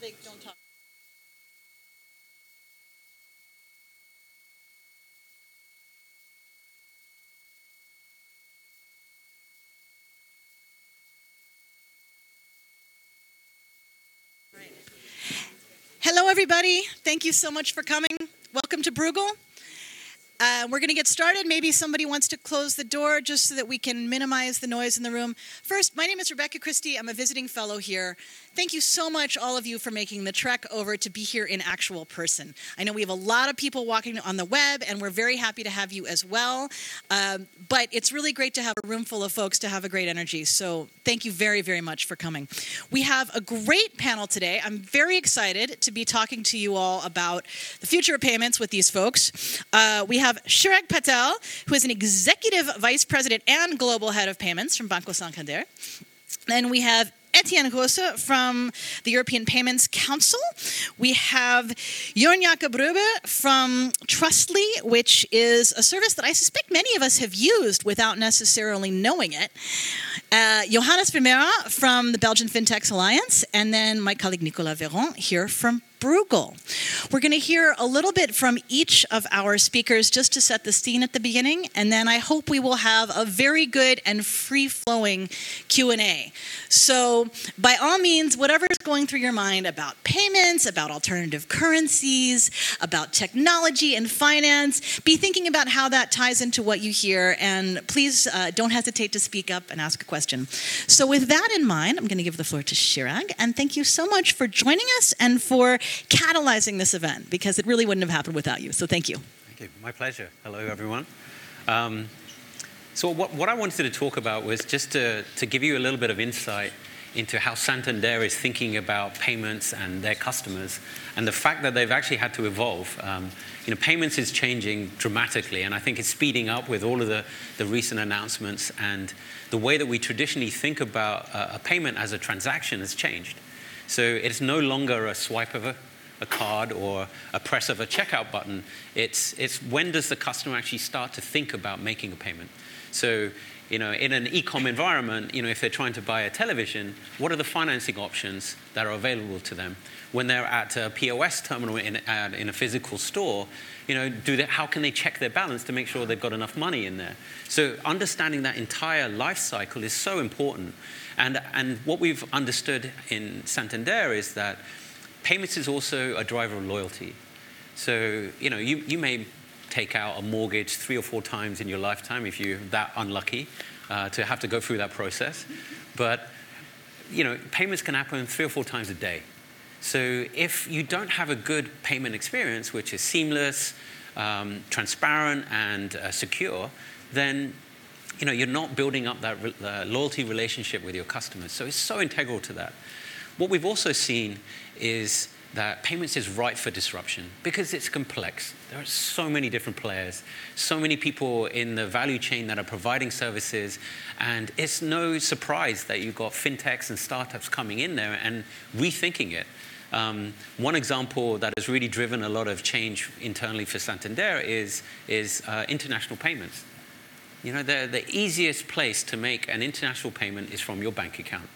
they don't talk. Hello, everybody. Thank you so much for coming. Welcome to Bruegel. Uh, we're going to get started. Maybe somebody wants to close the door just so that we can minimize the noise in the room. First, my name is Rebecca Christie. I'm a visiting fellow here. Thank you so much, all of you, for making the trek over to be here in actual person. I know we have a lot of people walking on the web, and we're very happy to have you as well. Um, but it's really great to have a room full of folks to have a great energy. So thank you very, very much for coming. We have a great panel today. I'm very excited to be talking to you all about the future of payments with these folks. Uh, we have Chirag Patel, who is an executive vice president and global head of payments from Banco Santander. Then we have Etienne Rosa from the European Payments Council. We have Jorn Jakob Rube from Trustly, which is a service that I suspect many of us have used without necessarily knowing it. Uh, Johannes Vermeera from the Belgian FinTechs Alliance, and then my colleague Nicolas Véron here from Bruegel. We're going to hear a little bit from each of our speakers just to set the scene at the beginning, and then I hope we will have a very good and free-flowing Q&A. So, by all means, whatever is going through your mind about payments, about alternative currencies, about technology and finance, be thinking about how that ties into what you hear, and please uh, don't hesitate to speak up and ask a question. So, with that in mind, I'm going to give the floor to Chirag, and thank you so much for joining us and for catalyzing this event because it really wouldn't have happened without you. So thank you. Thank you. My pleasure. Hello, everyone. Um, so what, what I wanted to talk about was just to, to give you a little bit of insight into how Santander is thinking about payments and their customers, and the fact that they've actually had to evolve. Um, you know, payments is changing dramatically, and I think it's speeding up with all of the, the recent announcements, and the way that we traditionally think about uh, a payment as a transaction has changed. So it's no longer a swipe of a, a card or a press of a checkout button. It's, it's when does the customer actually start to think about making a payment? So you know, in an e-com environment, you know, if they're trying to buy a television, what are the financing options that are available to them? When they're at a POS terminal in, uh, in a physical store, you know, do they, how can they check their balance to make sure they've got enough money in there? So understanding that entire life cycle is so important. And, and what we've understood in Santander is that payments is also a driver of loyalty. So, you know, you, you may take out a mortgage three or four times in your lifetime if you're that unlucky uh, to have to go through that process. But, you know, payments can happen three or four times a day. So if you don't have a good payment experience, which is seamless, um, transparent, and uh, secure, then you know, you're not building up that re- loyalty relationship with your customers. So it's so integral to that. What we've also seen is that payments is ripe for disruption because it's complex. There are so many different players, so many people in the value chain that are providing services, and it's no surprise that you've got fintechs and startups coming in there and rethinking it. Um, one example that has really driven a lot of change internally for Santander is, is uh, international payments. You know, the, the easiest place to make an international payment is from your bank account.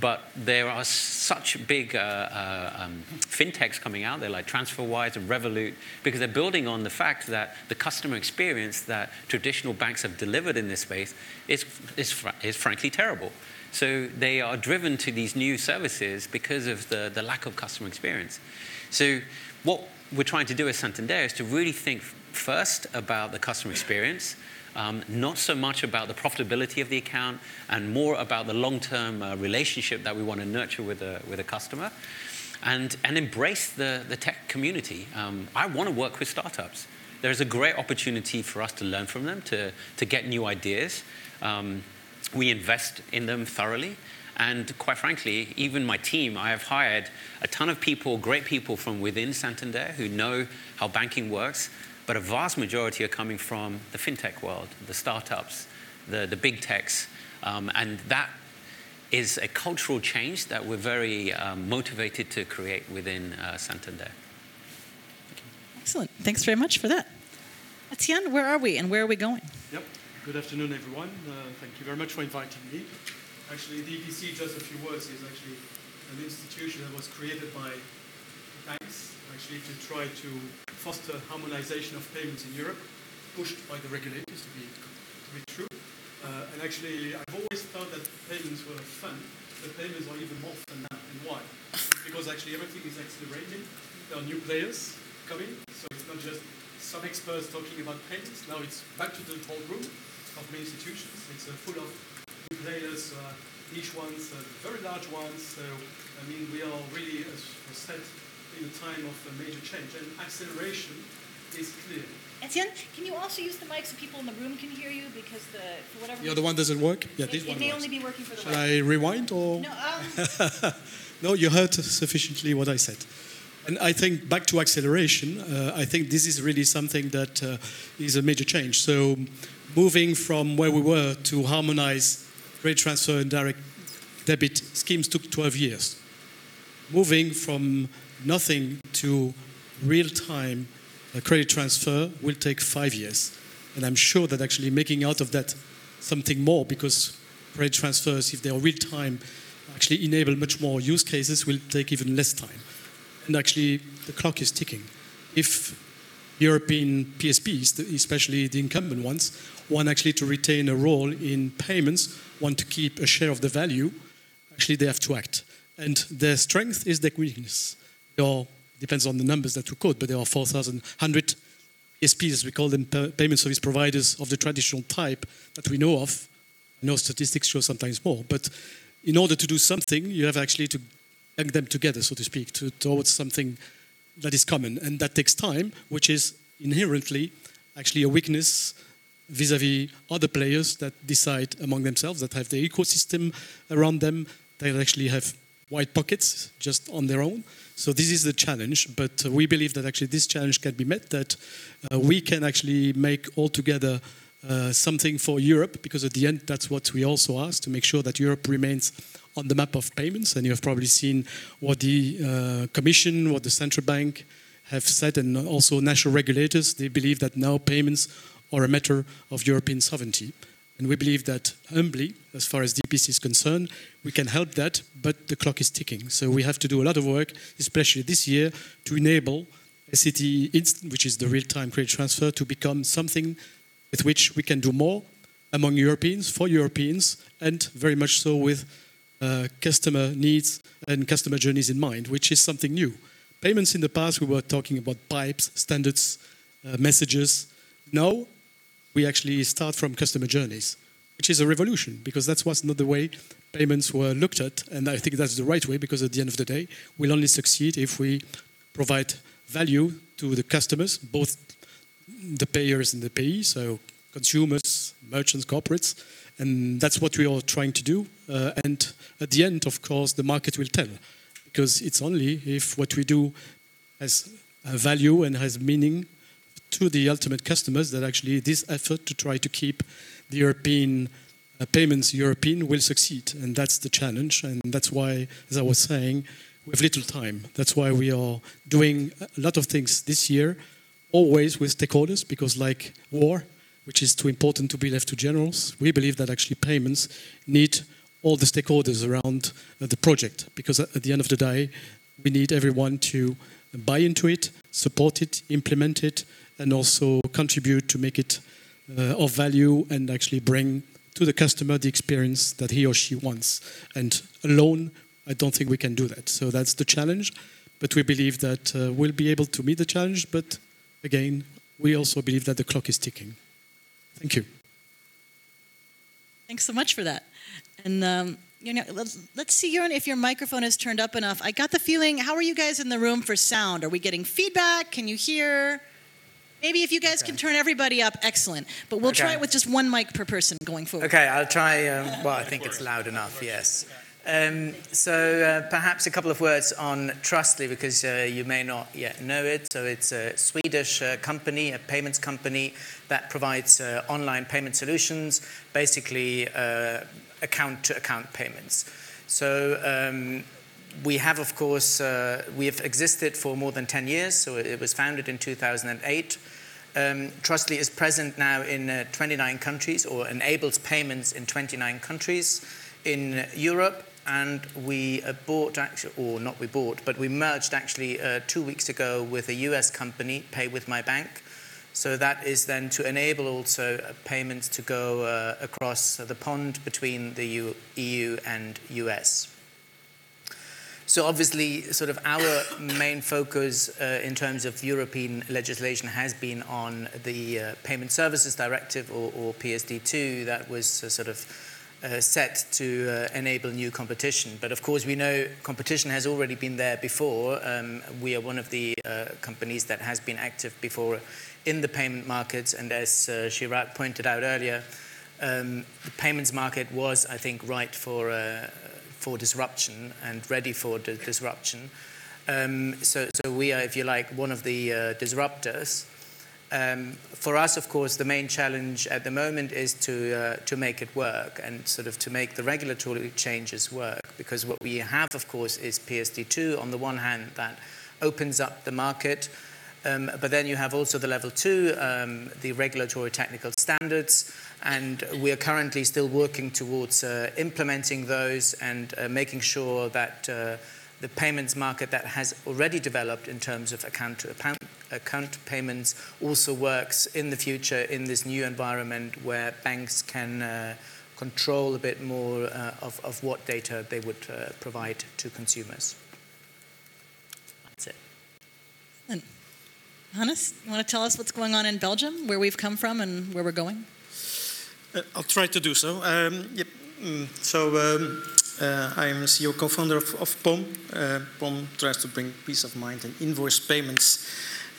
But there are such big uh, uh, um, fintechs coming out there like TransferWise and Revolut because they're building on the fact that the customer experience that traditional banks have delivered in this space is, is, fr- is frankly terrible. So they are driven to these new services because of the, the lack of customer experience. So what we're trying to do as Santander is to really think first about the customer experience um, not so much about the profitability of the account and more about the long term uh, relationship that we want to nurture with a, with a customer. And, and embrace the, the tech community. Um, I want to work with startups. There's a great opportunity for us to learn from them, to, to get new ideas. Um, we invest in them thoroughly. And quite frankly, even my team, I have hired a ton of people, great people from within Santander who know how banking works but a vast majority are coming from the fintech world, the startups, the, the big techs. Um, and that is a cultural change that we're very um, motivated to create within uh, Santander. Excellent. Thanks very much for that. Etienne, where are we and where are we going? Yep. Good afternoon, everyone. Uh, thank you very much for inviting me. Actually, DPC, just a few words, is actually an institution that was created by banks, actually to try to foster harmonization of payments in Europe, pushed by the regulators to be, to be true. Uh, and actually, I've always thought that payments were fun, but payments are even more fun now. And why? Because actually everything is accelerating. There are new players coming, so it's not just some experts talking about payments. Now it's back to the whole room of many institutions. It's uh, full of new players, uh, niche ones, uh, very large ones. So, I mean, we are really as set in a time of a major change. And acceleration is clear. Etienne, can you also use the mic so people in the room can hear you? Because the for whatever the other one doesn't work. Yeah, it, this it one may works. only be working for the Should. I rewind or? No, um, No, you heard sufficiently what I said. And I think back to acceleration, uh, I think this is really something that uh, is a major change. So moving from where we were to harmonize credit transfer and direct debit schemes took 12 years. Moving from nothing to real-time uh, credit transfer will take five years. And I'm sure that actually making out of that something more because credit transfers, if they are real-time, actually enable much more use cases will take even less time. And actually, the clock is ticking. If European PSPs, especially the incumbent ones, want actually to retain a role in payments, want to keep a share of the value, actually they have to act. And their strength is their weakness. There are, depends on the numbers that we quote, but there are 4,100 PSPs, as we call them, pa- payment service providers of the traditional type that we know of. Know statistics show sometimes more, but in order to do something, you have actually to bring them together, so to speak, to, towards something that is common. And that takes time, which is inherently actually a weakness vis a vis other players that decide among themselves, that have the ecosystem around them, that actually have wide pockets just on their own. So this is the challenge, but uh, we believe that actually this challenge can be met, that uh, we can actually make altogether uh, something for Europe, because at the end, that's what we also ask to make sure that Europe remains on the map of payments. And you have probably seen what the uh, Commission, what the central bank have said, and also national regulators. They believe that now payments are a matter of European sovereignty. And we believe that humbly, as far as DPC is concerned, we can help that, but the clock is ticking. So we have to do a lot of work, especially this year, to enable SCT which is the real-time credit transfer, to become something with which we can do more among Europeans, for Europeans, and very much so with uh, customer needs and customer journeys in mind, which is something new. Payments in the past, we were talking about pipes, standards, uh, messages. Now, we actually start from customer journeys, which is a revolution because that was not the way payments were looked at. And I think that's the right way because at the end of the day, we'll only succeed if we provide value to the customers, both the payers and the payee, so consumers, merchants, corporates. And that's what we are trying to do. Uh, and at the end, of course, the market will tell because it's only if what we do has value and has meaning to the ultimate customers that actually this effort to try to keep the European uh, payments European will succeed. And that's the challenge. And that's why, as I was saying, we have little time. That's why we are doing a lot of things this year, always with stakeholders, because like war, which is too important to be left to generals, we believe that actually payments need all the stakeholders around uh, the project, because at at the end of the day, we need everyone to buy into it, support it, implement it, and also contribute to make it uh, of value and actually bring to the customer the experience that he or she wants. And alone, I don't think we can do that. So that's the challenge. But we believe that uh, we'll be able to meet the challenge. But again, we also believe that the clock is ticking. Thank you. Thanks so much for that. And um, you know, let's, let's see if your microphone is turned up enough. I got the feeling. How are you guys in the room for sound? Are we getting feedback? Can you hear? Maybe if you guys can turn everybody up, excellent. But we'll try it with just one mic per person going forward. Okay, I'll try. Um, well, I think it's loud enough, yes. Um, so uh, perhaps a couple of words on Trustly because uh, you may not yet know it. So it's a Swedish uh, company, a payments company that provides uh, online payment solutions, basically uh, account-to-account payments. So um, we have, of course, uh, we have existed for more than 10 years. So it was founded in 2008. Um, Trustly is present now in uh, 29 countries or enables payments in 29 countries in Europe and we uh, bought actually, or not we bought, but we merged actually uh, two weeks ago with a US company, Pay with My Bank. So that is then to enable also uh, payments to go uh, across the pond between the EU, EU and US. So obviously, sort of our main focus uh, in terms of European legislation has been on the uh, Payment Services Directive or, or PSD2 that was uh, sort of uh, set to uh, enable new competition. But of course, we know competition has already been there before. Um, we are one of the uh, companies that has been active before in the payment markets, and as uh, Chirag pointed out earlier, um, the payments market was, I think, right for uh, for disruption and ready for di- disruption. Um, so, so we are, if you like, one of the uh, disruptors. Um, for us, of course, the main challenge at the moment is to, uh, to make it work and sort of to make the regulatory changes work. Because what we have, of course, is PSD2 on the one hand that opens up the market, um, but then you have also the level two, um, the regulatory technical standards, and we are currently still working towards uh, implementing those and uh, making sure that uh, the payments market that has already developed in terms of account to account, account payments also works in the future in this new environment where banks can uh, control a bit more uh, of, of what data they would uh, provide to consumers. That's it. And Hannes, you want to tell us what's going on in Belgium, where we've come from and where we're going? Uh, I'll try to do so. Um, yep. mm, so um, uh, I am CEO co-founder of, of POM. Uh, POM tries to bring peace of mind and invoice payments.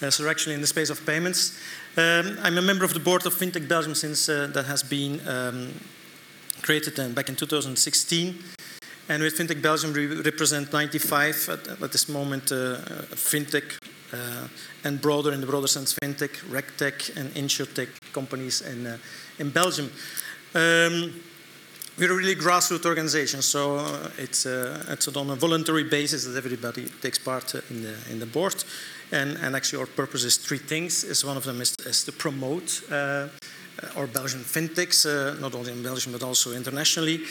Uh, so actually in the space of payments. Um, I'm a member of the board of FinTech Belgium since uh, that has been um, created uh, back in 2016. And with FinTech Belgium, we represent 95 at, at this moment uh, FinTech uh, and broader, in the broader sense, FinTech, RegTech, and InsurTech companies in, uh, in Belgium. Um, we're a really grassroots organization, so uh, it's, uh, it's on a voluntary basis that everybody takes part in, the, in the board. And, and actually, our purpose is three things. Is one of them is, is to promote uh, our Belgian fintechs, uh, not only in Belgium but also internationally.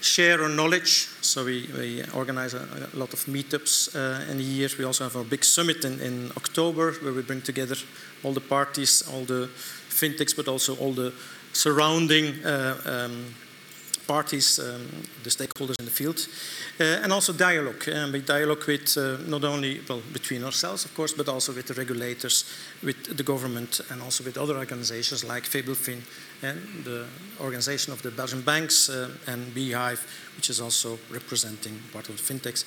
Share our knowledge. So we, we organize a, a lot of meetups uh, in a year. We also have our big summit in, in October where we bring together all the parties, all the fintechs, but also all the surrounding uh, um, parties, um, the stakeholders in the field, uh, and also dialogue. Um, we dialogue with uh, not only well between ourselves, of course, but also with the regulators, with the government, and also with other organizations like Febelfin and the organization of the Belgian banks uh, and B-Hive, which is also representing part of the fintechs.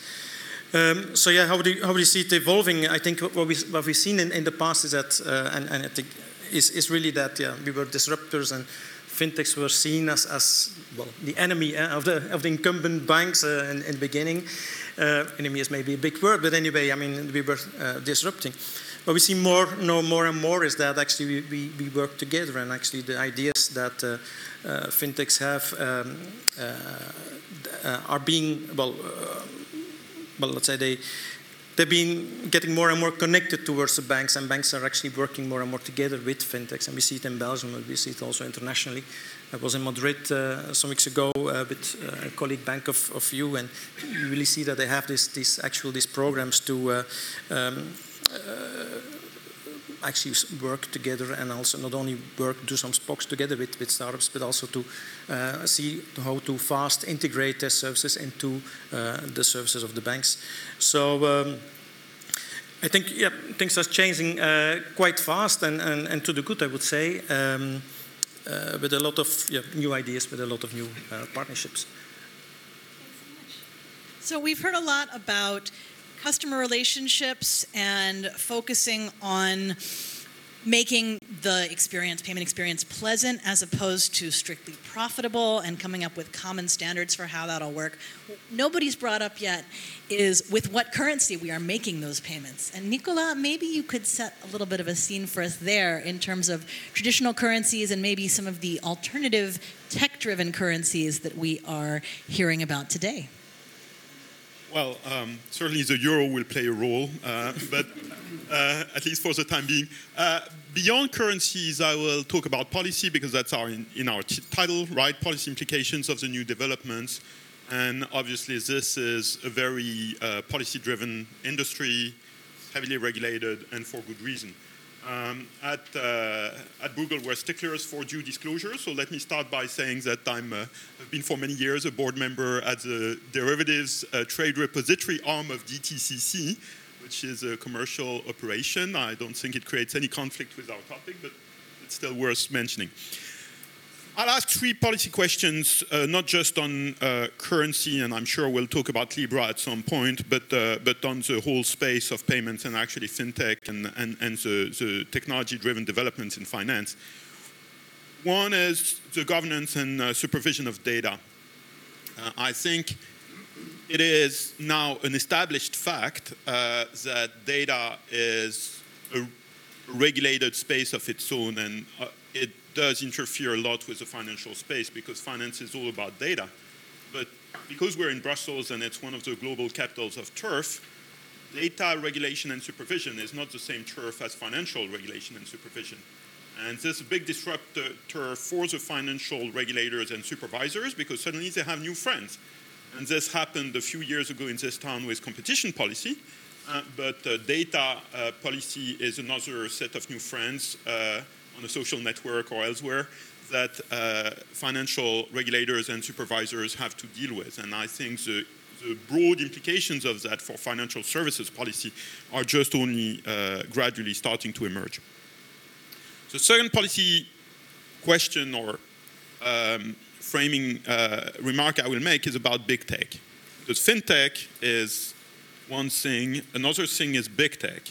Um, so yeah, how do, you, how do you see it evolving? I think what, we, what we've seen in, in the past is that, uh, and, and I think is, is really that yeah, we were disruptors and fintechs were seen as, as well, the enemy uh, of, the, of the incumbent banks uh, in, in, the beginning. Uh, enemy is maybe a big word, but anyway, I mean, we were uh, disrupting. What we see more, no, more and more is that actually we, we, we work together, and actually the ideas that uh, uh, fintechs have um, are being, well, well, let's say they they've been getting more and more connected towards the banks, and banks are actually working more and more together with fintechs. And we see it in Belgium, but we see it also internationally. I was in Madrid uh, some weeks ago uh, with uh, a colleague bank of, of you, and you really see that they have this, this actual these programs to uh, um, uh, actually work together and also not only work, do some spokes together with, with startups, but also to uh, see how to fast integrate their services into uh, the services of the banks. So um, I think yeah, things are changing uh, quite fast and, and, and to the good, I would say, um, uh, with a lot of yeah, new ideas, with a lot of new uh, partnerships. So we've heard a lot about customer relationships and focusing on making the experience, payment experience, pleasant as opposed to strictly profitable and coming up with common standards for how that'll work. Nobody's brought up yet is with what currency we are making those payments. And Nicola, maybe you could set a little bit of a scene for us there in terms of traditional currencies and maybe some of the alternative tech driven currencies that we are hearing about today. Well, um, certainly the euro will play a role, uh, but uh, at least for the time being. Uh, beyond currencies, I will talk about policy because that's our in, in our title, right? Policy implications of the new developments, And obviously, this is a very uh, policy driven industry, heavily regulated, and for good reason. Um, at, uh, at Bruegel, we're sticklers for due disclosure. So let me start by saying that I'm, uh, I've been for many years a board member at the derivatives uh, trade repository arm of DTCC, which is a commercial operation. I don't think it creates any conflict with our topic, but it's still worth mentioning. I'll ask three policy questions, uh, not just on uh, currency, and I'm sure we'll talk about Libra at some point, but, uh, but on the whole space of payments and actually fintech and, and, and the, the technology driven developments in finance. One is the governance and uh, supervision of data. Uh, I think it is now an established fact uh, that data is a regulated space of its own and it does interfere a lot with the financial space because finance is all about data. But because we're in Brussels and it's one of the global capitals of turf, data regulation and supervision is not the same turf as financial regulation and supervision. And this is a big disruptor for the financial regulators and supervisors because suddenly they have new friends. And this happened a few years ago in this town with competition policy. Uh, but uh, data uh, policy is another set of new friends uh, on a social network or elsewhere that uh, financial regulators and supervisors have to deal with. And I think the, the broad implications of that for financial services policy are just only uh, gradually starting to emerge. The second policy question or um, framing uh, remark I will make is about big tech. Because fintech is one thing, another thing is big tech.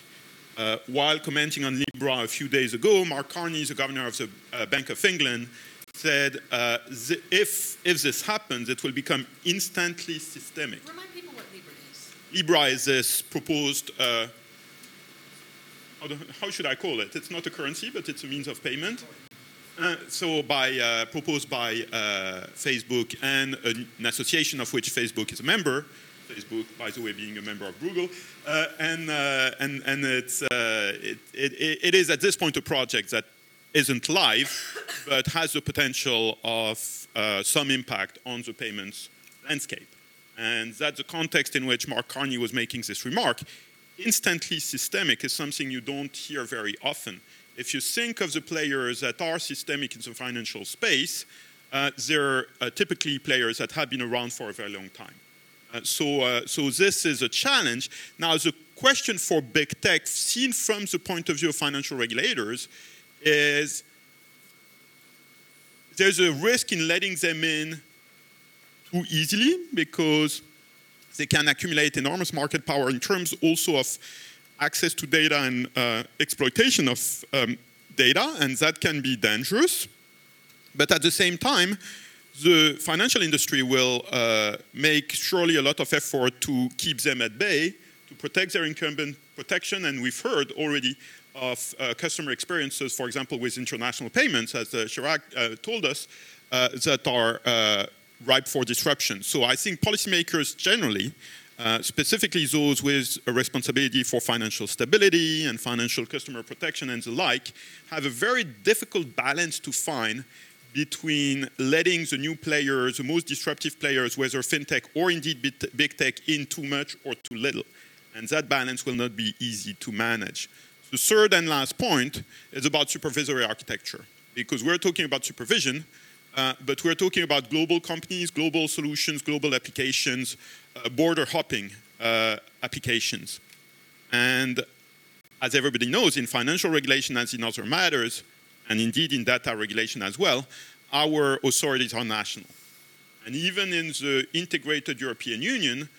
Uh, while commenting on Libra a few days ago, Mark Carney, the governor of the uh, Bank of England, said uh, if, if this happens, it will become instantly systemic. Remind people what Libra is. Libra is this proposed, uh, how should I call it? It's not a currency, but it's a means of payment. Uh, so by, uh, proposed by Facebook and an association of which Facebook is a member, Facebook, by the way, being a member of Bruegel. Uh, and, uh, and, and it's, uh, it, it, it is at this point a project that isn't live, but has the potential of uh, some impact on the payments landscape. And that's the context in which Mark Carney was making this remark. Instantly systemic is something you don't hear very often. If you think of the players that are systemic in the financial space, uh, they're uh, typically players that have been around for a very long time. Uh, so, uh, so this is a challenge. Now, the question for big tech, seen from the point of view of financial regulators, is there's a risk in letting them in too easily because they can accumulate enormous market power in terms also of access to data and uh, exploitation of um, data, and that can be dangerous. But at the same time, the financial industry will uh, make surely a lot of effort to keep them at bay, to protect their incumbent protection, and we've heard already of uh, customer experiences, for example, with international payments, as uh, Chirag uh, told us, uh, that are uh, ripe for disruption. So I think policymakers generally, specifically those with a responsibility for financial stability and financial customer protection and the like, have a very difficult balance to find between letting the new players, the most disruptive players, whether fintech or indeed big tech, in too much or too little. And that balance will not be easy to manage. The third and last point is about supervisory architecture, because we're talking about supervision, uh, but we're talking about global companies, global solutions, global applications, uh, border hopping uh, applications. And as everybody knows, in financial regulation as in other matters, and indeed in data regulation as well, our authorities are national. And even in the integrated European Union,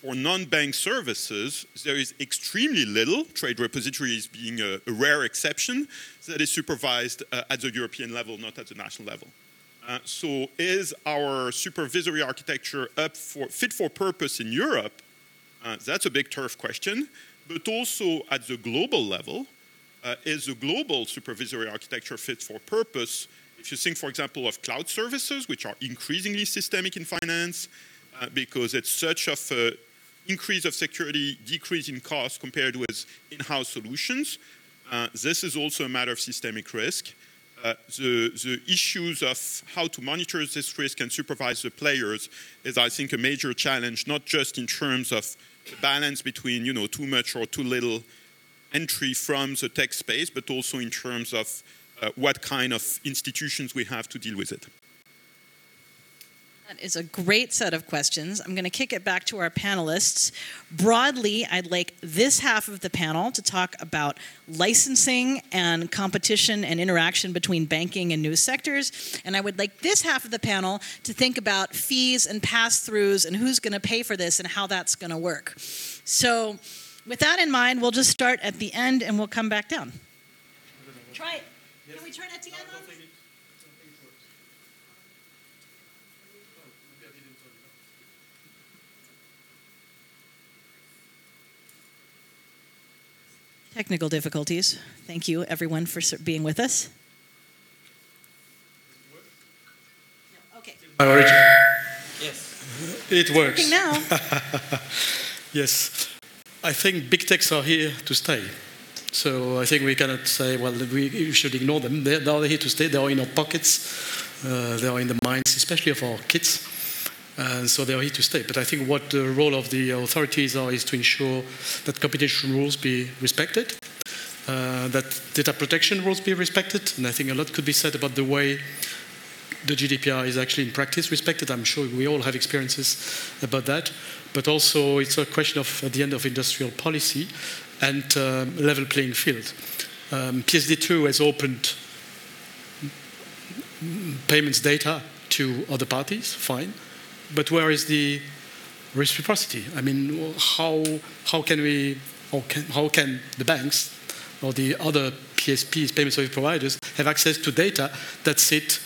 for non-bank services, there is extremely little, trade repositories being a, a rare exception, that is supervised uh, at the European level, not at the national level. Uh, so is our supervisory architecture up for, fit for purpose in Europe? Uh, that's a big turf question. But also at the global level, uh, is a global supervisory architecture fit for purpose? If you think, for example, of cloud services, which are increasingly systemic in finance, uh, because it's such of an increase of security, decrease in cost compared with in-house solutions, uh, this is also a matter of systemic risk. uh, the, the issues of how to monitor this risk and supervise the players is, I think, a major challenge, not just in terms of the balance between, you know, too much or too little entry from the tech space, but also in terms of uh, what kind of institutions we have to deal with it. That is a great set of questions. I'm going to kick it back to our panelists. Broadly, I'd like this half of the panel to talk about licensing and competition and interaction between banking and news sectors. And I would like this half of the panel to think about fees and pass throughs and who's going to pay for this and how that's going to work. So, with that in mind, we'll just start at the end and we'll come back down. Try it. Can we turn it together? Technical difficulties. Thank you, everyone, for being with us. Okay. Yes. It works. Working now. yes. I think big techs are here to stay. So I think we cannot say, well, we should ignore them. They are here to stay. They are in our pockets. Uh, they are in the minds, especially of our kids. And so they are here to stay. But I think what the role of the authorities are is to ensure that competition rules be respected, uh, that data protection rules be respected. And I think a lot could be said about the way the GDPR is actually in practice respected. I'm sure we all have experiences about that. But also, it's a question of, the end, of industrial policy and um, level playing field. Um, PSD2 has opened payments data to other parties, fine. But where is the reciprocity? I mean, how, how can we, how can, how can the banks or the other PSPs, payment service providers, have access to data that sit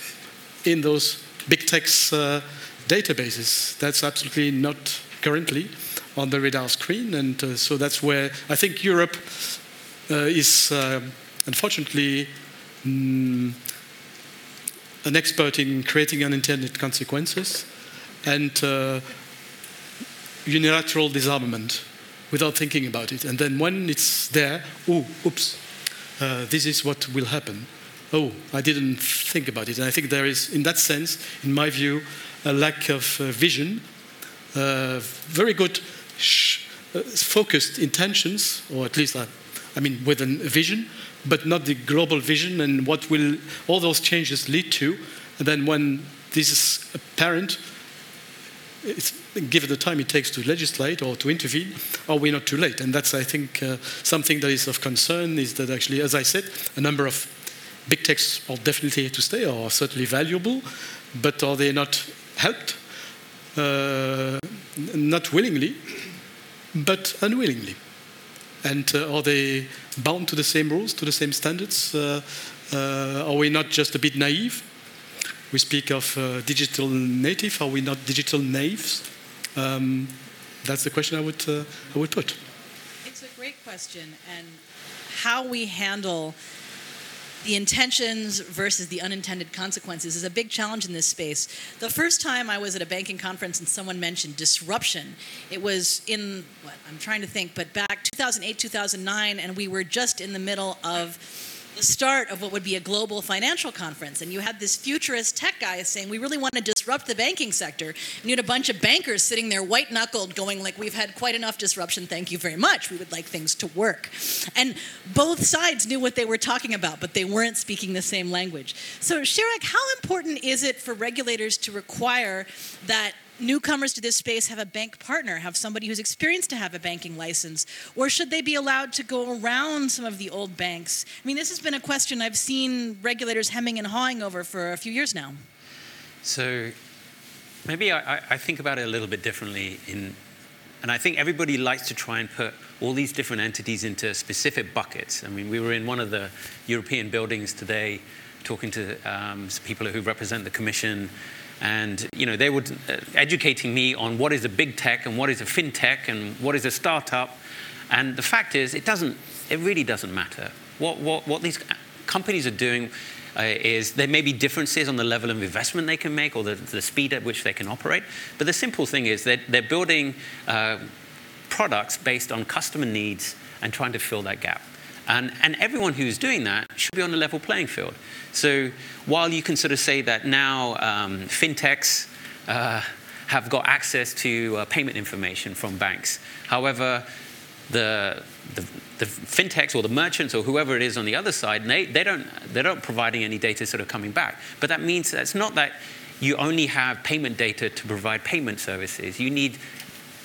in those big tech's uh, databases? That's absolutely not currently on the radar screen. And uh, so that's where I think Europe uh, is uh, unfortunately mm, an expert in creating unintended consequences and uh, unilateral disarmament without thinking about it. And then when it's there, oh, oops, uh, this is what will happen. Oh, I didn't think about it. And I think there is, in that sense, in my view, a lack of uh, vision, very good uh, focused intentions, or at least, uh, I mean, with a vision, but not the global vision and what will all those changes lead to. And then when this is apparent, given the time it takes to legislate or to intervene, are we not too late? And that's, I think, uh, something that is of concern is that actually, as I said, a number of big techs are definitely here to stay, are certainly valuable, but are they not helped? Uh, not willingly, but unwillingly. And uh, are they bound to the same rules, to the same standards? Uh, are we not just a bit naive? We speak of digital native. Are we not digital knaves? Um, that's the question I would, I would put. It's a great question. And how we handle the intentions versus the unintended consequences is a big challenge in this space. The first time I was at a banking conference and someone mentioned disruption, it was in, what, I'm trying to think, but back 2008, 2009, and we were just in the middle of the start of what would be a global financial conference. And you had this futurist tech guy saying, We really want to disrupt the banking sector. And you had a bunch of bankers sitting there white knuckled going, like, we've had quite enough disruption, thank you very much. We would like things to work. And both sides knew what they were talking about, but they weren't speaking the same language. So, Chirag, how important is it for regulators to require that newcomers to this space have a bank partner, have somebody who's experienced to have a banking license? Or should they be allowed to go around some of the old banks? I mean, this has been a question I've seen regulators hemming and hawing over for a few years now. So maybe I, I think about it a little bit differently in and I think everybody likes to try and put all these different entities into specific buckets. I mean, we were in one of the European buildings today talking to um, people who represent the Commission and you know, they were uh, educating me on what is a big tech and what is a fintech and what is a startup. And the fact is, it doesn't, it really doesn't matter. What, what, what these companies are doing uh, is there may be differences on the level of investment they can make or the, the speed at which they can operate. But the simple thing is that they're building uh, products based on customer needs and trying to fill that gap. And, and everyone who's doing that should be on a level playing field. So while you can sort of say that now um, fintechs uh, have got access to uh, payment information from banks, however, the, the, the, fintechs or the merchants or whoever it is on the other side, they, they don't, they're not providing any data sort of coming back. But that means it's not that you only have payment data to provide payment services. You need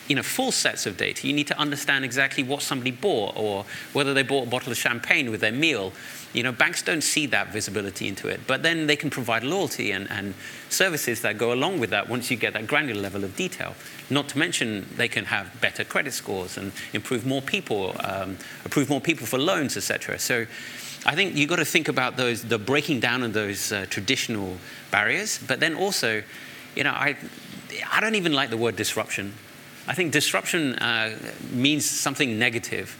you know, full sets of data. You need to understand exactly what somebody bought or whether they bought a bottle of champagne with their meal. You know, banks don't see that visibility into it, but then they can provide loyalty and, and services that go along with that once you get that granular level of detail. Not to mention, they can have better credit scores and improve more people, um, approve more people for loans, etc. So I think you've got to think about those, the breaking down of those uh, traditional barriers, but then also, you know, I, I don't even like the word disruption. I think disruption uh, means something negative.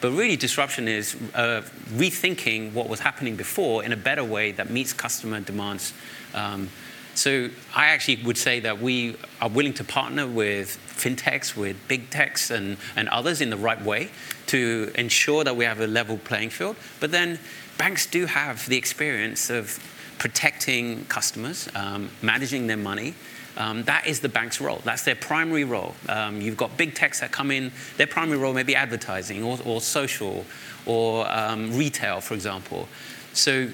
But really, disruption is uh, rethinking what was happening before in a better way that meets customer demands. Um, so I actually would say that we are willing to partner with fintechs, with big techs, and, and others in the right way to ensure that we have a level playing field. But then banks do have the experience of protecting customers, um, managing their money, um, that is the bank's role. That's their primary role. Um, you've got big techs that come in, their primary role may be advertising or, or social or um, retail, for example. So,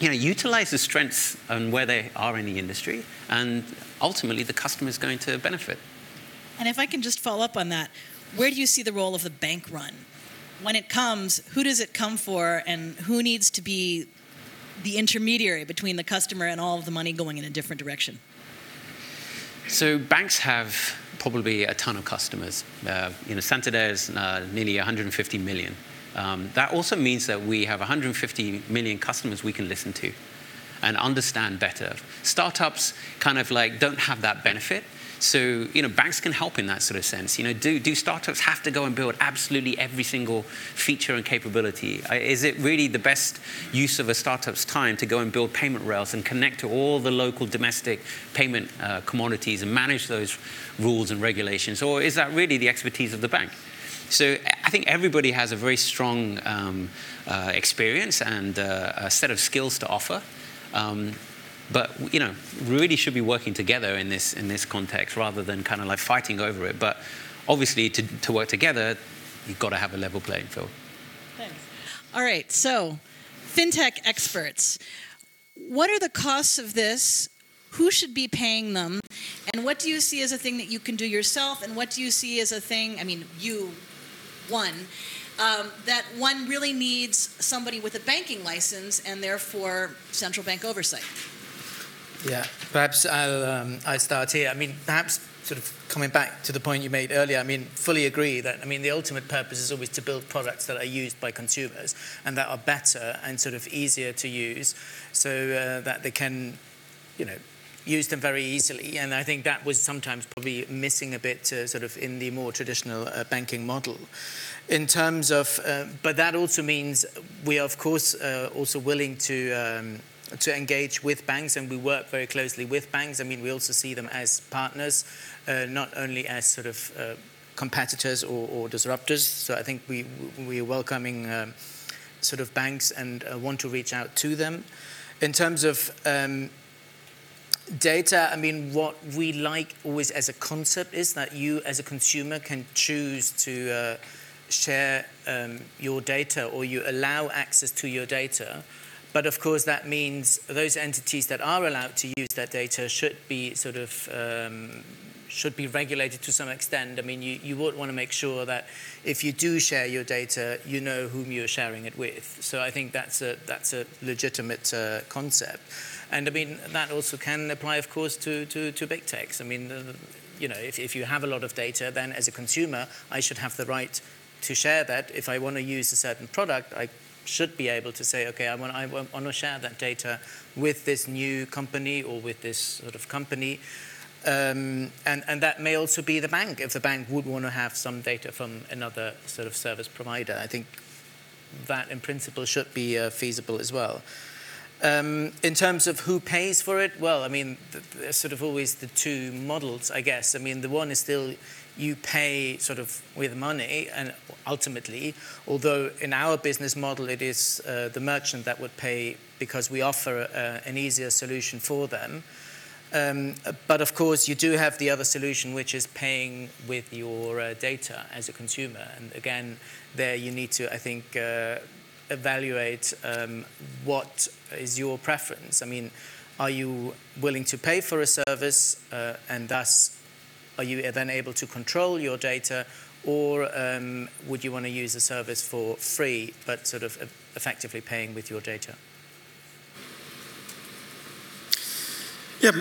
you know, utilize the strengths and where they are in the industry, and ultimately the customer is going to benefit. And if I can just follow up on that, where do you see the role of the bank run? When it comes, who does it come for, and who needs to be the intermediary between the customer and all of the money going in a different direction? So banks have probably a ton of customers. Uh, you know, Santander is uh, nearly 150 million. Um, that also means that we have 150 million customers we can listen to and understand better. Startups kind of like don't have that benefit. So, you know, banks can help in that sort of sense. You know, do, do startups have to go and build absolutely every single feature and capability? Uh, is it really the best use of a startup's time to go and build payment rails and connect to all the local domestic payment uh, commodities and manage those rules and regulations? Or is that really the expertise of the bank? So I think everybody has a very strong um, uh, experience and uh, a set of skills to offer. Um, but you know, really should be working together in this in this context rather than kind of like fighting over it. But obviously, to, to work together, you've got to have a level playing field. Thanks. All right, so fintech experts, what are the costs of this? Who should be paying them? And what do you see as a thing that you can do yourself? And what do you see as a thing? I mean, you, one. Um, that one really needs somebody with a banking license and therefore central bank oversight. Yeah, perhaps I'll, um, i start here. I mean, perhaps sort of coming back to the point you made earlier, I mean, fully agree that, I mean, the ultimate purpose is always to build products that are used by consumers and that are better and sort of easier to use so uh, that they can, you know, use them very easily. And I think that was sometimes probably missing a bit uh, sort of in the more traditional uh, banking model. In terms of, uh, but that also means we are, of course, uh, also willing to um, to engage with banks, and we work very closely with banks. I mean, we also see them as partners, uh, not only as sort of uh, competitors or, or, disruptors. So I think we we are welcoming um, sort of banks and uh, want to reach out to them. In terms of um, data, I mean, what we like always as a concept is that you, as a consumer, can choose to uh, share um, your data or you allow access to your data but of course, that means those entities that are allowed to use that data should be sort of um, should be regulated to some extent. I mean, you, you would want to make sure that if you do share your data, you know whom you're sharing it with. So I think that's a that's a legitimate uh, concept, and I mean that also can apply, of course, to to, to big techs. I mean, uh, you know, if if you have a lot of data, then as a consumer, I should have the right to share that. If I want to use a certain product, I should be able to say, okay, I want, I want to share that data with this new company or with this sort of company. Um, and, and that may also be the bank, if the bank would want to have some data from another sort of service provider. I think that in principle should be uh, feasible as well. Um, in terms of who pays for it, well, I mean, there's sort of always the two models, I guess. I mean, the one is still you pay sort of with money and ultimately, although in our business model it is uh, the merchant that would pay because we offer uh, an easier solution for them. Um, but of course, you do have the other solution, which is paying with your uh, data as a consumer. And again, there you need to, I think, uh, evaluate um, what is your preference. I mean, are you willing to pay for a service uh, and thus are you then able to control your data or um, would you want to use a service for free but sort of effectively paying with your data? Yeah,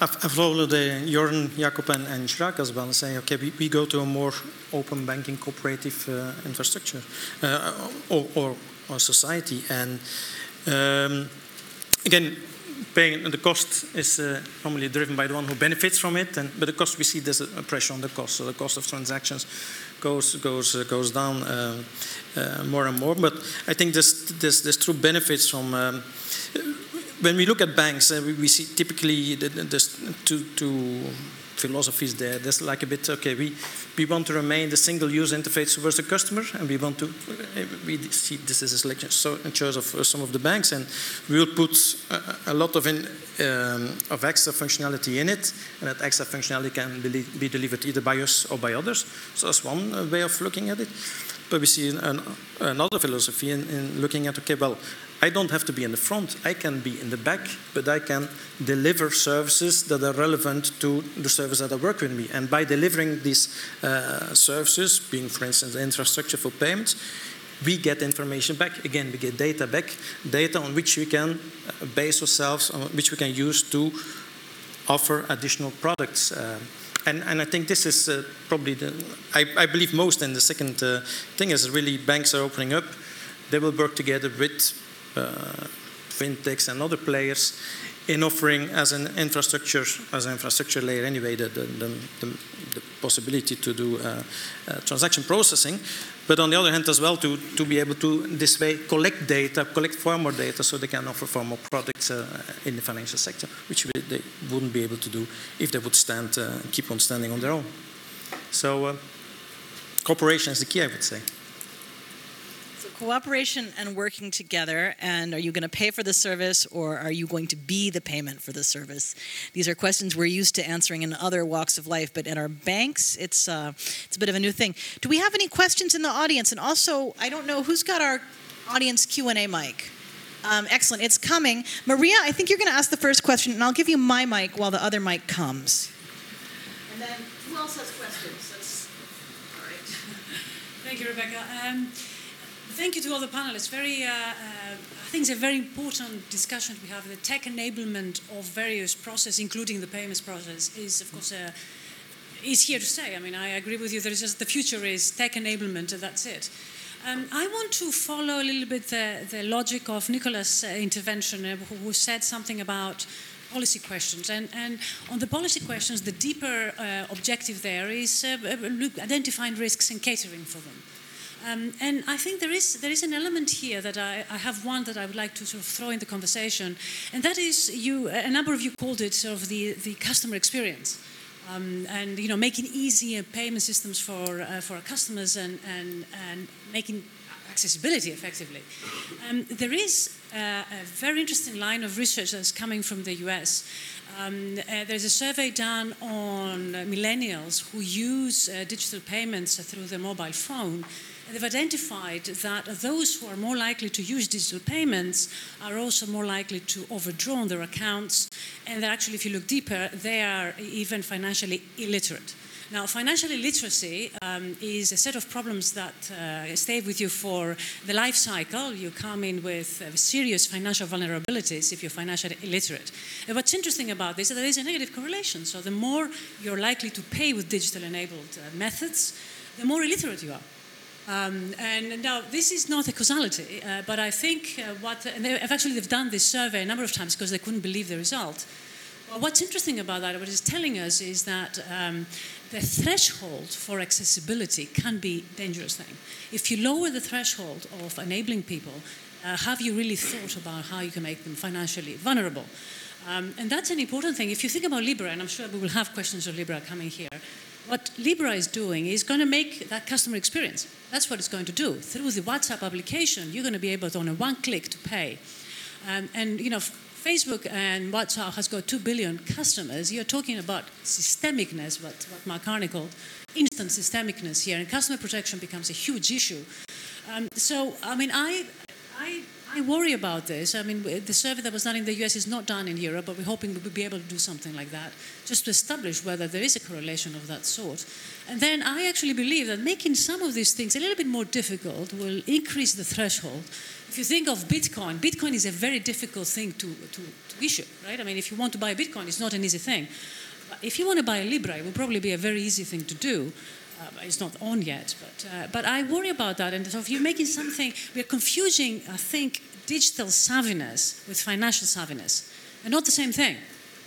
I've, followed uh, Jorn, Jacob, and, and as well, saying, okay, we, we go to a more open banking cooperative uh, infrastructure uh, or, or, or, society. And um, again, paying the cost is uh, normally driven by the one who benefits from it, and, but the cost we see there's a pressure on the cost, so the cost of transactions goes goes uh, goes down uh, more and more. But I think there's there's, there's true benefits from. Um, when we look at banks, uh, we, we, see typically there's two, two philosophies there. There's like a bit, okay, we, we want to remain the single user interface towards the customer, and we want to, we see this is a selection so in choice of uh, some of the banks, and we will put a, a lot of, in, um, of extra functionality in it, and that extra functionality can be, be delivered either by us or by others. So that's one uh, way of looking at it. But we see an, another philosophy in, in looking at, okay, well, I don't have to be in the front. I can be in the back, but I can deliver services that are relevant to the service that I work with me. And by delivering these uh, services, being, for instance, infrastructure for payments, we get information back. Again, we get data back, data on which we can uh, base ourselves, on which we can use to offer additional products. Uh, and, and, I think this is uh, probably the, I, I, believe most in the second uh, thing is really banks are opening up. They will work together with fintechs and other players in offering as an infrastructure, as an infrastructure layer anyway, the, the, the, the possibility to do uh, uh, transaction processing, but on the other hand as well to, to be able to this way collect data, collect far more data so they can offer far more products uh, in the financial sector, which they wouldn't be able to do if they would stand, uh, keep on standing on their own. So uh, cooperation is the key, I would say cooperation and working together. And are you going to pay for the service or are you going to be the payment for the service? These are questions we're used to answering in other walks of life, but in our banks, it's, uh, it's a bit of a new thing. Do we have any questions in the audience? And also, I don't know who's got our audience Q&A mic. Um, excellent, it's coming. Maria, I think you're going to ask the first question, and I'll give you my mic while the other mic comes. And then, who else has questions? That's, all right. Thank you, Rebecca. Um, thank you to all the panelists. Very, uh, uh, I think it's a very important discussion we have. The tech enablement of various processes, including the payments process, is of course uh, is here to stay. I mean, I agree with you. There is just the future is tech enablement, and that's it. Um, I want to follow a little bit the, the logic of Nicolas' uh, intervention, uh, who, said something about policy questions. And, and, on the policy questions, the deeper uh, objective there is uh, identifying risks and catering for them. Um, and I think there is, there is an element here that I, I, have one that I would like to sort of throw in the conversation, and that is you, a number of you called it sort of the, the customer experience. Um, and you know, making easier payment systems for, uh, for our customers and, and, and making accessibility effectively. Um, there is uh, a very interesting line of research that's coming from the US. Um, uh, there's a survey done on millennials who use uh, digital payments through their mobile phone they've identified that those who are more likely to use digital payments are also more likely to overdraw their accounts, and that actually, if you look deeper, they are even financially illiterate. Now, financial illiteracy um, is a set of problems that uh, stay with you for the life cycle. You come in with uh, serious financial vulnerabilities if you're financially illiterate. And what's interesting about this is that there is a negative correlation. So, the more you're likely to pay with digital enabled uh, methods, the more illiterate you are. Um, and now this is not a causality, uh, but I think uh, what and they've actually they've done this survey a number of times because they couldn't believe the result. Well, what's interesting about that, what it's telling us, is that um, the threshold for accessibility can be a dangerous thing. If you lower the threshold of enabling people, uh, have you really thought about how you can make them financially vulnerable? Um, and that's an important thing. If you think about Libra, and I'm sure we will have questions on Libra coming here, What Libra is doing is going to make that customer experience. That's what it's going to do. Through the WhatsApp application, you're going to be able to, on a one click, to pay. Um, and you know, Facebook and WhatsApp has got two billion customers. You're talking about systemicness, what, what Mark Carney called instant systemicness here, and customer protection becomes a huge issue. Um, so, I mean, I, I, I worry about this. I mean, the survey that was done in the US is not done in Europe, but we're hoping we'll be able to do something like that, just to establish whether there is a correlation of that sort. And then I actually believe that making some of these things a little bit more difficult will increase the threshold. If you think of Bitcoin, Bitcoin is a very difficult thing to, to, to issue, right? I mean, if you want to buy Bitcoin, it's not an easy thing. If you want to buy a Libra, it will probably be a very easy thing to do. Uh, it's not on yet, but, uh, but I worry about that. And so if you're making something, we're confusing, I think, digital savviness with financial savviness. And not the same thing.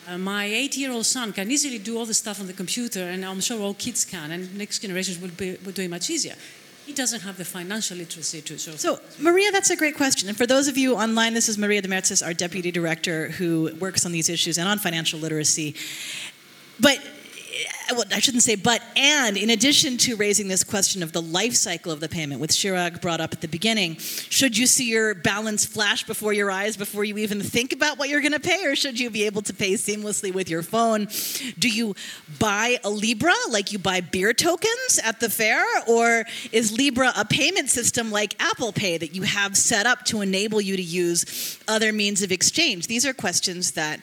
Uh, my eight-year-old son can easily do all the stuff on the computer, and I'm sure all kids can, and next generations will, be, will do it much easier. He doesn't have the financial literacy to. So, So, Maria, that's a great question. And for those of you online, this is Maria Demertzis, our deputy director who works on these issues and on financial literacy. But well, I shouldn't say but, and in addition to raising this question of the life cycle of the payment, which Chirag brought up at the beginning, should you see your balance flash before your eyes before you even think about what you're going to pay, or should you be able to pay seamlessly with your phone? Do you buy a Libra like you buy beer tokens at the fair, or is Libra a payment system like Apple Pay that you have set up to enable you to use other means of exchange? These are questions that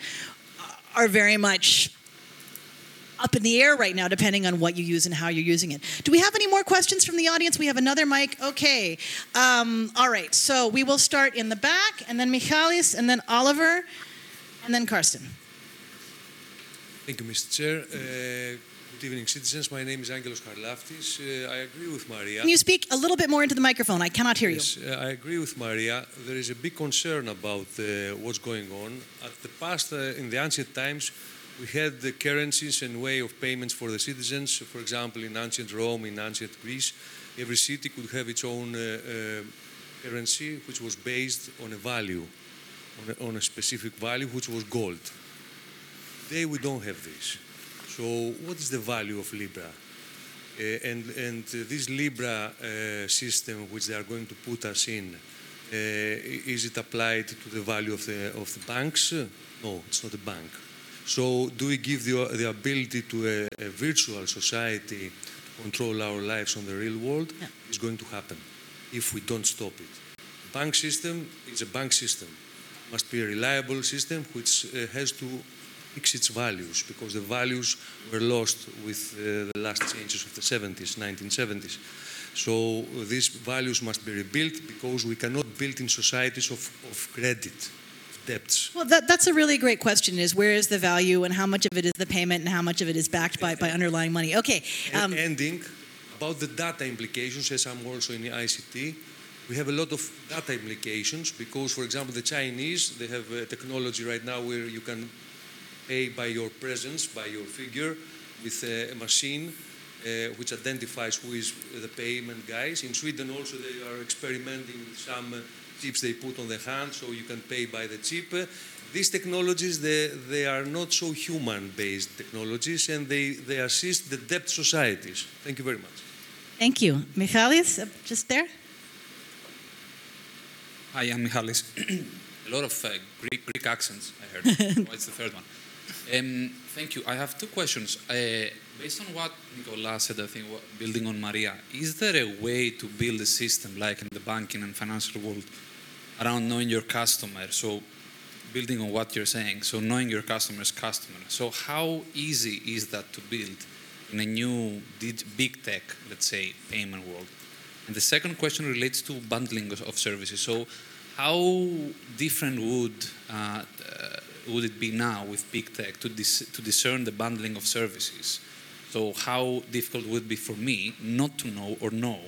are very much up in the air right now, depending on what you use and how you're using it. Do we have any more questions from the audience? We have another mic. Okay. Um, all right. So we will start in the back, and then Michalis, and then Oliver, and then Karsten. Thank you, Mr. Chair. Uh, good evening, citizens. My name is Angelos Karlaftis. Uh, I agree with Maria. Can you speak a little bit more into the microphone? I cannot hear Yes, uh, I agree with Maria. There is a big concern about uh, what's going on. At the past, uh, in the ancient times, we had the currencies and way of payments for the citizens. For example, in ancient Rome, in ancient Greece, every city could have its own uh, uh, currency, which was based on a value, on a, on a specific value, which was gold. Today, we don't have this. So, what is the value of Libra? Uh, and and uh, this Libra uh, system, which they are going to put us in, uh, is it applied to the value of the of the banks? No, it's not a bank. So, do we give the, the ability to a, a virtual society to control our lives on the real world? Yeah. It's going to happen if we don't stop it. Bank system is a bank system. It Must be a reliable system which uh, has to fix its values because the values were lost with uh, the last changes of the 70s, 1970s. So these values must be rebuilt because we cannot build in societies of, of credit, debts. Well, that, that's a really great question is where is the value and how much of it is the payment and how much of it is backed by, by underlying money? Okay. Um, And ending about the data implications, as I'm also in the ICT, we have a lot of data implications because, for example, the Chinese they have a technology right now where you can pay by your presence, by your figure, with a, a machine uh, which identifies who is the payment guys. In Sweden also they are experimenting with some uh, chips they put on the hand so you can pay by the chip. These technologies, they, they are not so human-based technologies and they, they assist the debt societies. Thank you very much. thank you. Michalis, uh, just there? Hi, I'm Michalis. a lot of uh, Greek, Greek accents, I heard. oh, it's the third one. Um, thank you. I have two questions. Uh, based on what Nicolas said, I think, building on Maria, is there a way to build a system like in the banking and financial world around knowing your customer? So, building on what you're saying, so knowing your customer's customer. So, how easy is that to build in a new big tech, let's say, payment world? And the second question relates to bundling of, services. So, how different would uh, would it be now with big tech to dis- to discern the bundling of services? So, how difficult would it be for me not to know or know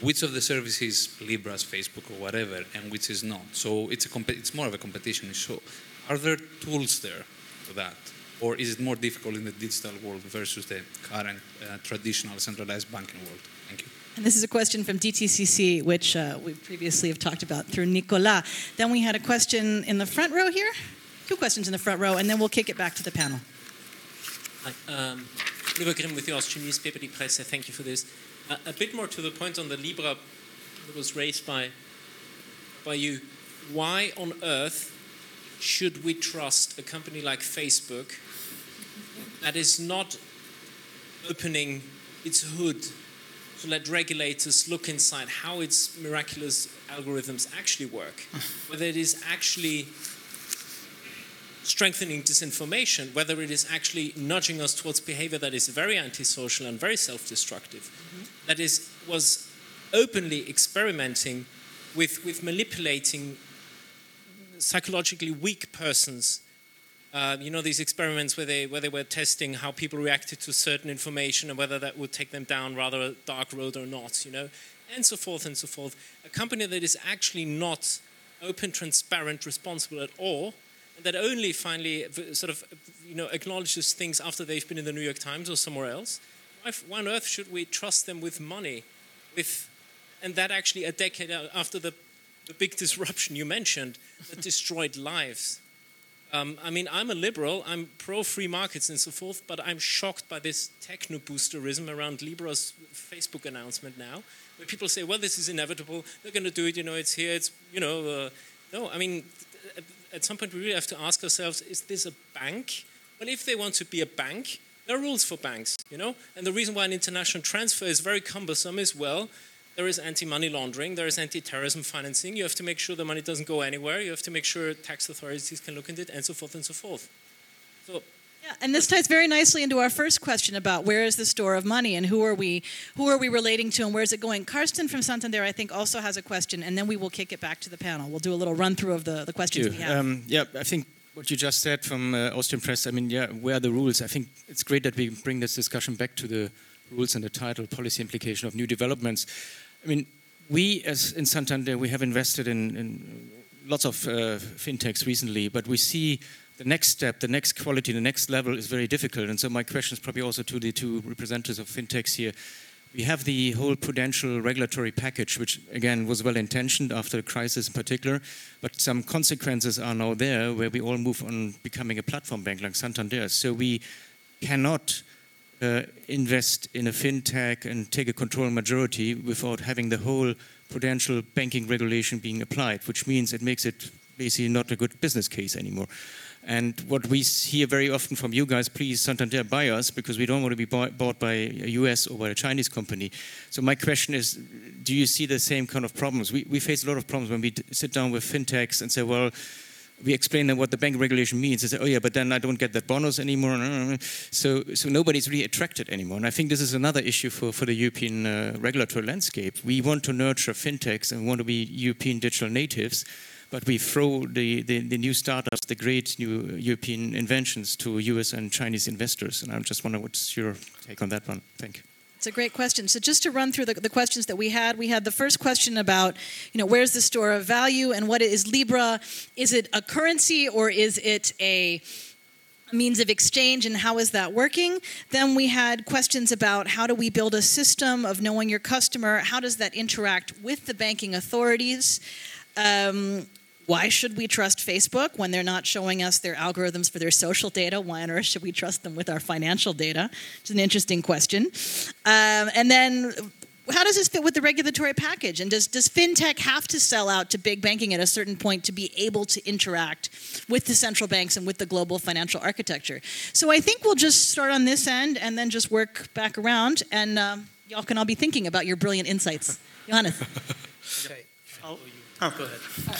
which of the services Libras, Facebook, or whatever, and which is not? So, it's a comp- it's more of a competition. So, are there tools there for that? Or is it more difficult in the digital world versus the current uh, traditional centralized banking world? Thank you. And this is a question from DTCC, which uh, we previously have talked about through Nicolas. Then we had a question in the front row here, two questions in the front row, and then we'll kick it back to the panel. Hi. Um, Oliver Grimm with the Austrian newspaper Die Presse. Thank you for this. A bit more to the point on the Libra that was raised by, by you. Why on earth should we trust a company like Facebook that is not opening its hood to let regulators look inside how its miraculous algorithms actually work, whether it is actually strengthening disinformation, whether it is actually nudging us towards behavior that is very antisocial and very self-destructive, mm-hmm. that is was openly experimenting with, with manipulating psychologically weak persons. Uh, you know these experiments where they where they were testing how people reacted to certain information and whether that would take them down rather a dark road or not. You know, and so forth and so forth. A company that is actually not open, transparent, responsible at all, that only finally sort of you know acknowledges things after they've been in the New York Times or somewhere else. Why, on earth should we trust them with money, with and that actually a decade after the the big disruption you mentioned that destroyed lives. Um, I mean, I'm a liberal, I'm pro free markets and so forth, but I'm shocked by this techno boosterism around Libra's Facebook announcement now, where people say, well, this is inevitable, they're going to do it, you know, it's here, it's, you know. Uh, no, I mean, at some point we really have to ask ourselves, is this a bank? Well, if they want to be a bank, there are rules for banks, you know? And the reason why an international transfer is very cumbersome is, well, there is anti-money laundering, there is anti-terrorism financing. You have to make sure the money doesn't go anywhere. You have to make sure tax authorities can look into it, and so forth and so forth. So. Yeah, and this ties very nicely into our first question about where is the store of money and who are we who are we relating to and where is it going? Karsten from Santander, I think, also has a question, and then we will kick it back to the panel. We'll do a little run through of the, the questions we have. Um, yeah, I think what you just said from uh, Austrian Press, I mean, yeah, where are the rules? I think it's great that we bring this discussion back to the rules and the title, policy implication of new developments. I mean, we as in Santander, we have invested in, in lots of uh, fintechs recently, but we see the next step, the next quality, the next level is very difficult. And so my question is probably also to the two representatives of fintechs here. We have the whole prudential regulatory package, which again was well intentioned after the crisis in particular, but some consequences are now there where we all move on becoming a platform bank like Santander. So we cannot uh, invest in a fintech and take a control majority without having the whole prudential banking regulation being applied, which means it makes it basically not a good business case anymore. And what we hear very often from you guys, please Santander buy us because we don't want to be bought by a US or by a Chinese company. So my question is, do you see the same kind of problems? We, we face a lot of problems when we sit down with fintechs and say, well, we explain them what the bank regulation means. They say, oh yeah, but then I don't get that bonus anymore. So, so nobody's really attracted anymore. And I think this is another issue for, for the European uh, regulatory landscape. We want to nurture fintechs and want to be European digital natives, but we throw the, the, the new startups, the great new European inventions to US and Chinese investors. And I'm just wondering what's your take on that one? Thank you. It's a great question. So just to run through the, the, questions that we had, we had the first question about, you know, where's the store of value and what is Libra? Is it a currency or is it a means of exchange and how is that working? Then we had questions about how do we build a system of knowing your customer? How does that interact with the banking authorities? Um, why should we trust Facebook when they're not showing us their algorithms for their social data? Why on earth should we trust them with our financial data? It's an interesting question. Um, and then how does this fit with the regulatory package? And does, does fintech have to sell out to big banking at a certain point to be able to interact with the central banks and with the global financial architecture? So I think we'll just start on this end and then just work back around, and um, y'all can all be thinking about your brilliant insights. Johannes. okay. I'll, oh, go ahead.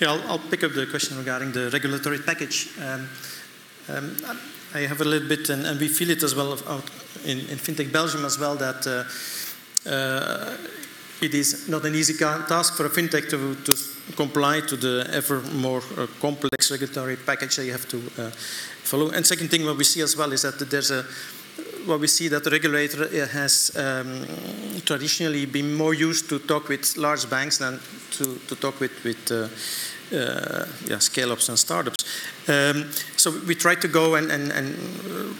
Yeah, I'll, I'll, pick up the question regarding the regulatory package. Um, um, I have a little bit, and, and, we feel it as well in, in FinTech Belgium as well, that uh, uh, it is not an easy task for a FinTech to, to comply to the ever more uh, complex regulatory package that you have to uh, follow. And second thing, what we see as well is that there's a what we see that the regulator uh, has um, traditionally been more used to talk with large banks than to, to talk with, with uh, yeah, scale-ups and startups. Um, so we try to go and, and, and,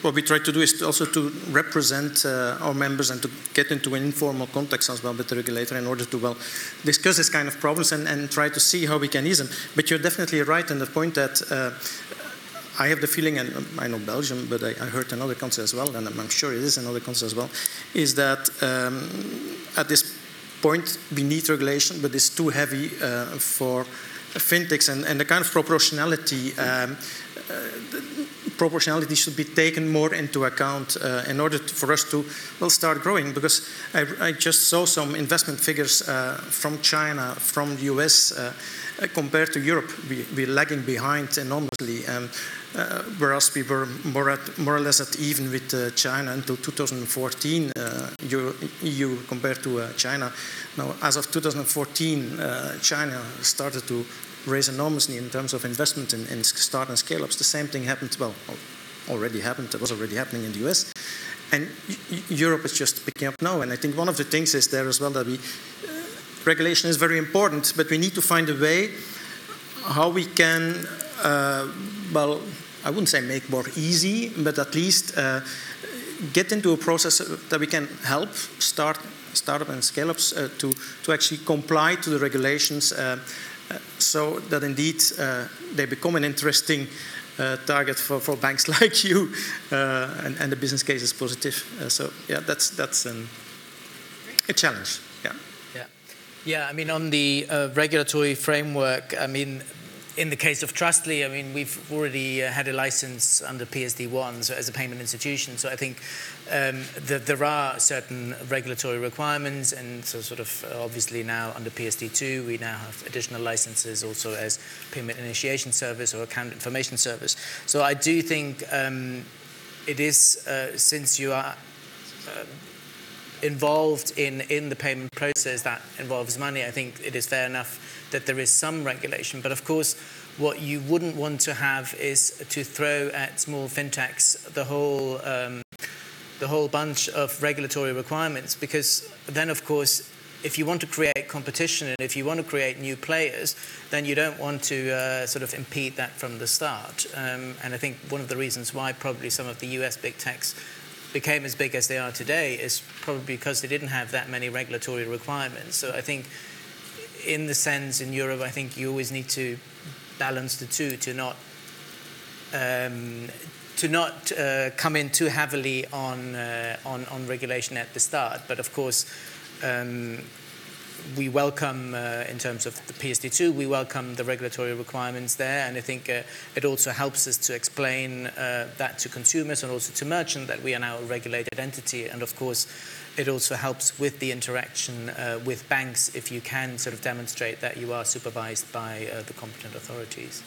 what we try to do is also to represent uh, our members and to get into an informal context as well with the regulator in order to well discuss this kind of problems and, and try to see how we can ease them. But you're definitely right in the point that uh, I have the feeling, and I know Belgium, but I, I heard another country as well, and I'm, sure it is another country as well, is that um, at this point we need regulation, but it's too heavy uh, for fintechs and, and, the kind of proportionality. Um, uh, proportionality should be taken more into account uh, in order to, for us to well start growing. Because I, I just saw some investment figures uh, from China, from the US. Uh, compared to Europe, we, we're lagging behind enormously. Um, uh, whereas we were more, at, more, or less at even with uh, China until 2014, uh, EU compared to uh, China. Now, as of 2014, uh, China started to raise enormously in terms of investment in, in start and scale ups. The same thing happened, well, already happened, it was already happening in the US. And Europe is just picking up now. And I think one of the things is there as well that we, uh, regulation is very important, but we need to find a way how we can, well, I wouldn't say make more easy, but at least uh, get into a process that we can help start startup and scale-ups uh, to, to actually comply to the regulations uh, uh, so that indeed uh, they become an interesting uh, target for, for banks like you, and, and, the business case is positive. so yeah, that's that's an, a challenge. Yeah. Yeah. Yeah. I mean, on the regulatory framework, I mean in the case of Trustly, I mean, we've already uh, had a license under PSD1 so as a payment institution. So I think um, the, there are certain regulatory requirements, and so sort of uh, obviously now under PSD2, we now have additional licenses also as payment initiation service or account information service. So I do think um, it is, uh, since you are uh, involved in, in the payment process that involves money, I think it is fair enough that there is some regulation. But of course, what you wouldn't want to have is to throw at small fintechs the whole um, the whole bunch of regulatory requirements because then of course if you want to create competition and if you want to create new players, then you don't want to uh, sort of impede that from the start. Um, and I think one of the reasons why probably some of the US big techs became as big as they are today is probably because they didn't have that many regulatory requirements. So I think in the sense in Europe, I think you always need to balance the two to not um, to not uh, come in too heavily on, uh, on, on regulation at the start. But of course, um, we welcome, uh, in terms of the PSD2, we welcome the regulatory requirements there, and I think uh, it also helps us to explain uh, that to consumers and also to merchants that we are now a regulated entity, and of course, it also helps with the interaction uh, with banks if you can sort of demonstrate that you are supervised by uh, the competent authorities.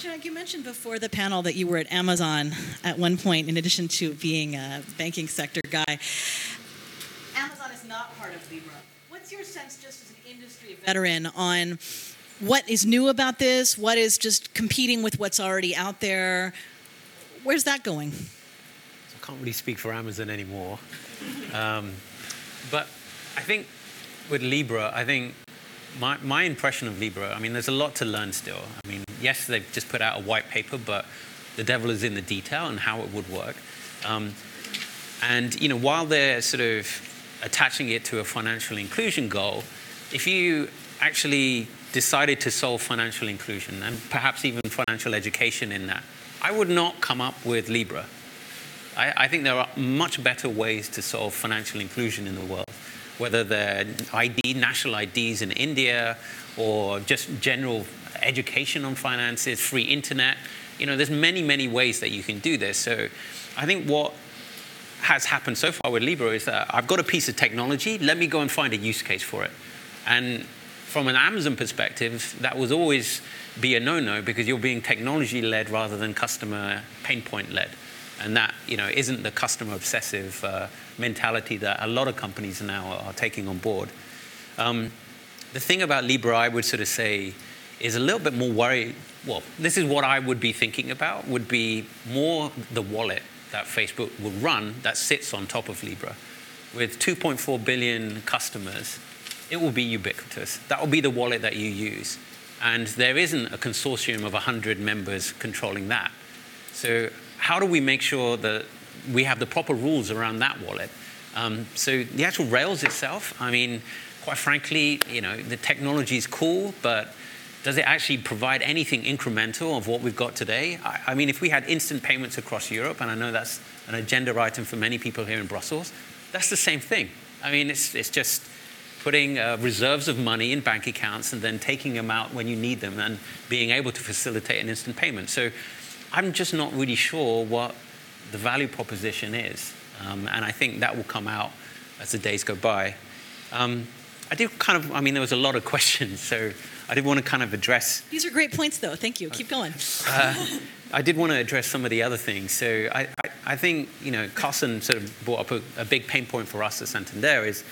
Jack, you mentioned before the panel that you were at Amazon at one point, in addition to being a banking sector guy. Amazon is not part of Libra. What's your sense, just as an industry veteran, on what is new about this? What is just competing with what's already out there? Where's that going? I can't really speak for Amazon anymore. Um, but I think with Libra, I think my, my impression of Libra, I mean, there's a lot to learn still. I mean, yes, they've just put out a white paper, but the devil is in the detail and how it would work. Um, and, you know, while they're sort of attaching it to a financial inclusion goal, if you actually decided to solve financial inclusion and perhaps even financial education in that, I would not come up with Libra. I, I, think there are much better ways to solve financial inclusion in the world, whether they're ID, national IDs in India, or just general education on finances, free internet. You know, there's many, many ways that you can do this. So I think what has happened so far with Libra is that I've got a piece of technology, let me go and find a use case for it. And from an Amazon perspective, that was always be a no-no because you're being technology-led rather than customer pain point-led and that you know isn't the customer obsessive uh, mentality that a lot of companies now are taking on board. Um, the thing about Libra, I would sort of say, is a little bit more worried. Well, this is what I would be thinking about. Would be more the wallet that Facebook will run that sits on top of Libra, with 2.4 billion customers. It will be ubiquitous. That will be the wallet that you use. And there isn't a consortium of 100 members controlling that. So how do we make sure that we have the proper rules around that wallet? Um, so the actual Rails itself, I mean, quite frankly, you know, the technology is cool, but does it actually provide anything incremental of what we've got today? I, I, mean, if we had instant payments across Europe, and I know that's an agenda item for many people here in Brussels, that's the same thing. I mean, it's, it's just putting uh, reserves of money in bank accounts and then taking them out when you need them and being able to facilitate an instant payment. So I'm just not really sure what the value proposition is. Um, and I think that will come out as the days go by. Um, I did kind of, I mean, there was a lot of questions, so I did want to kind of address. These are great points, though. Thank you. Keep going. Uh, I did want to address some of the other things. So I, I, I think, you know, Carsten sort of brought up a, a big pain point for us at Santander is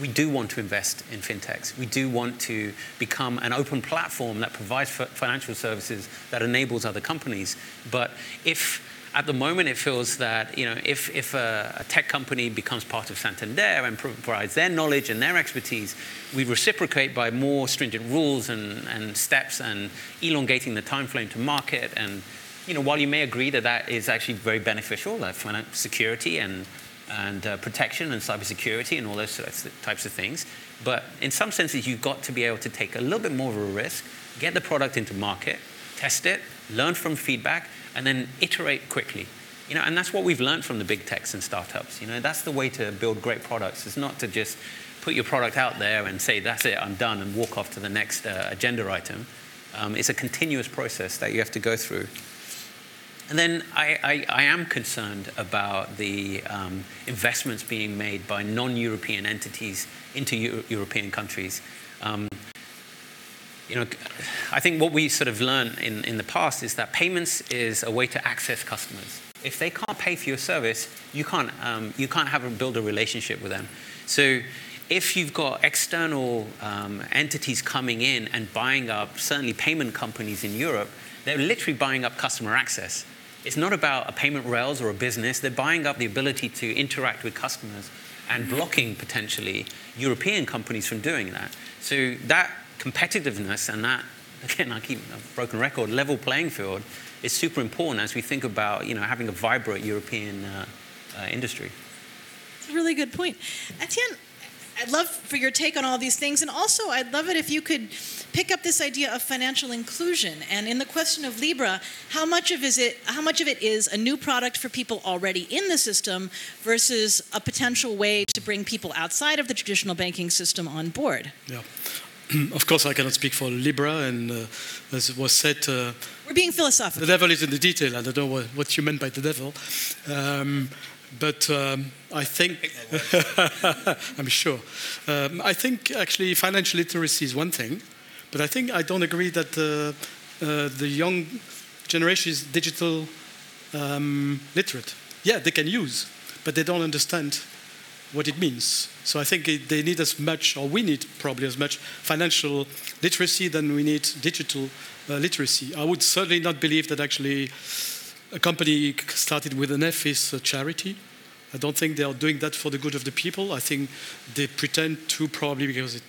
we do want to invest in fintechs. We do want to become an open platform that provides financial services that enables other companies. But if at the moment it feels that you know if, if a, a, tech company becomes part of Santander and provides their knowledge and their expertise, we reciprocate by more stringent rules and, and steps and elongating the time frame to market. And you know while you may agree that that is actually very beneficial, like security and and uh, protection and cybersecurity and all those types of things. But in some senses, you've got to be able to take a little bit more of a risk, get the product into market, test it, learn from feedback, and then iterate quickly. You know, and that's what we've learned from the big techs and startups. You know, that's the way to build great products. It's not to just put your product out there and say, that's it, I'm done, and walk off to the next uh, agenda item. Um, it's a continuous process that you have to go through. And then I, I, I am concerned about the um, investments being made by non European entities into Euro- European countries. Um, you know, I think what we sort of learned in, in the past is that payments is a way to access customers. If they can't pay for your service, you can't, um, you can't have a, build a relationship with them. So if you've got external um, entities coming in and buying up, certainly payment companies in Europe, they're literally buying up customer access. It's not about a payment rails or a business. They're buying up the ability to interact with customers and blocking potentially European companies from doing that. So that competitiveness and that, again, I keep a broken record, level playing field is super important as we think about, you know, having a vibrant European uh, uh, industry. It's a really good point. Etienne, I'd love for your take on all these things. And also, I'd love it if you could pick up this idea of financial inclusion. And in the question of Libra, how much of is it how much of it is a new product for people already in the system versus a potential way to bring people outside of the traditional banking system on board? Yeah. of course, I cannot speak for Libra, and uh, as was said, uh, we're being philosophical. The devil is in the detail. I don't know what, what you meant by the devil, um, but um, I think I'm sure. Um, I think actually financial literacy is one thing, but I think I don't agree that uh, uh the young generation is digital um, literate. Yeah, they can use, but they don't understand what it means. So I think it, they need as much, or we need probably as much financial literacy than we need digital uh, literacy. I would certainly not believe that actually a company started with an F is a charity. I don't think they are doing that for the good of the people. I think they pretend to probably because it,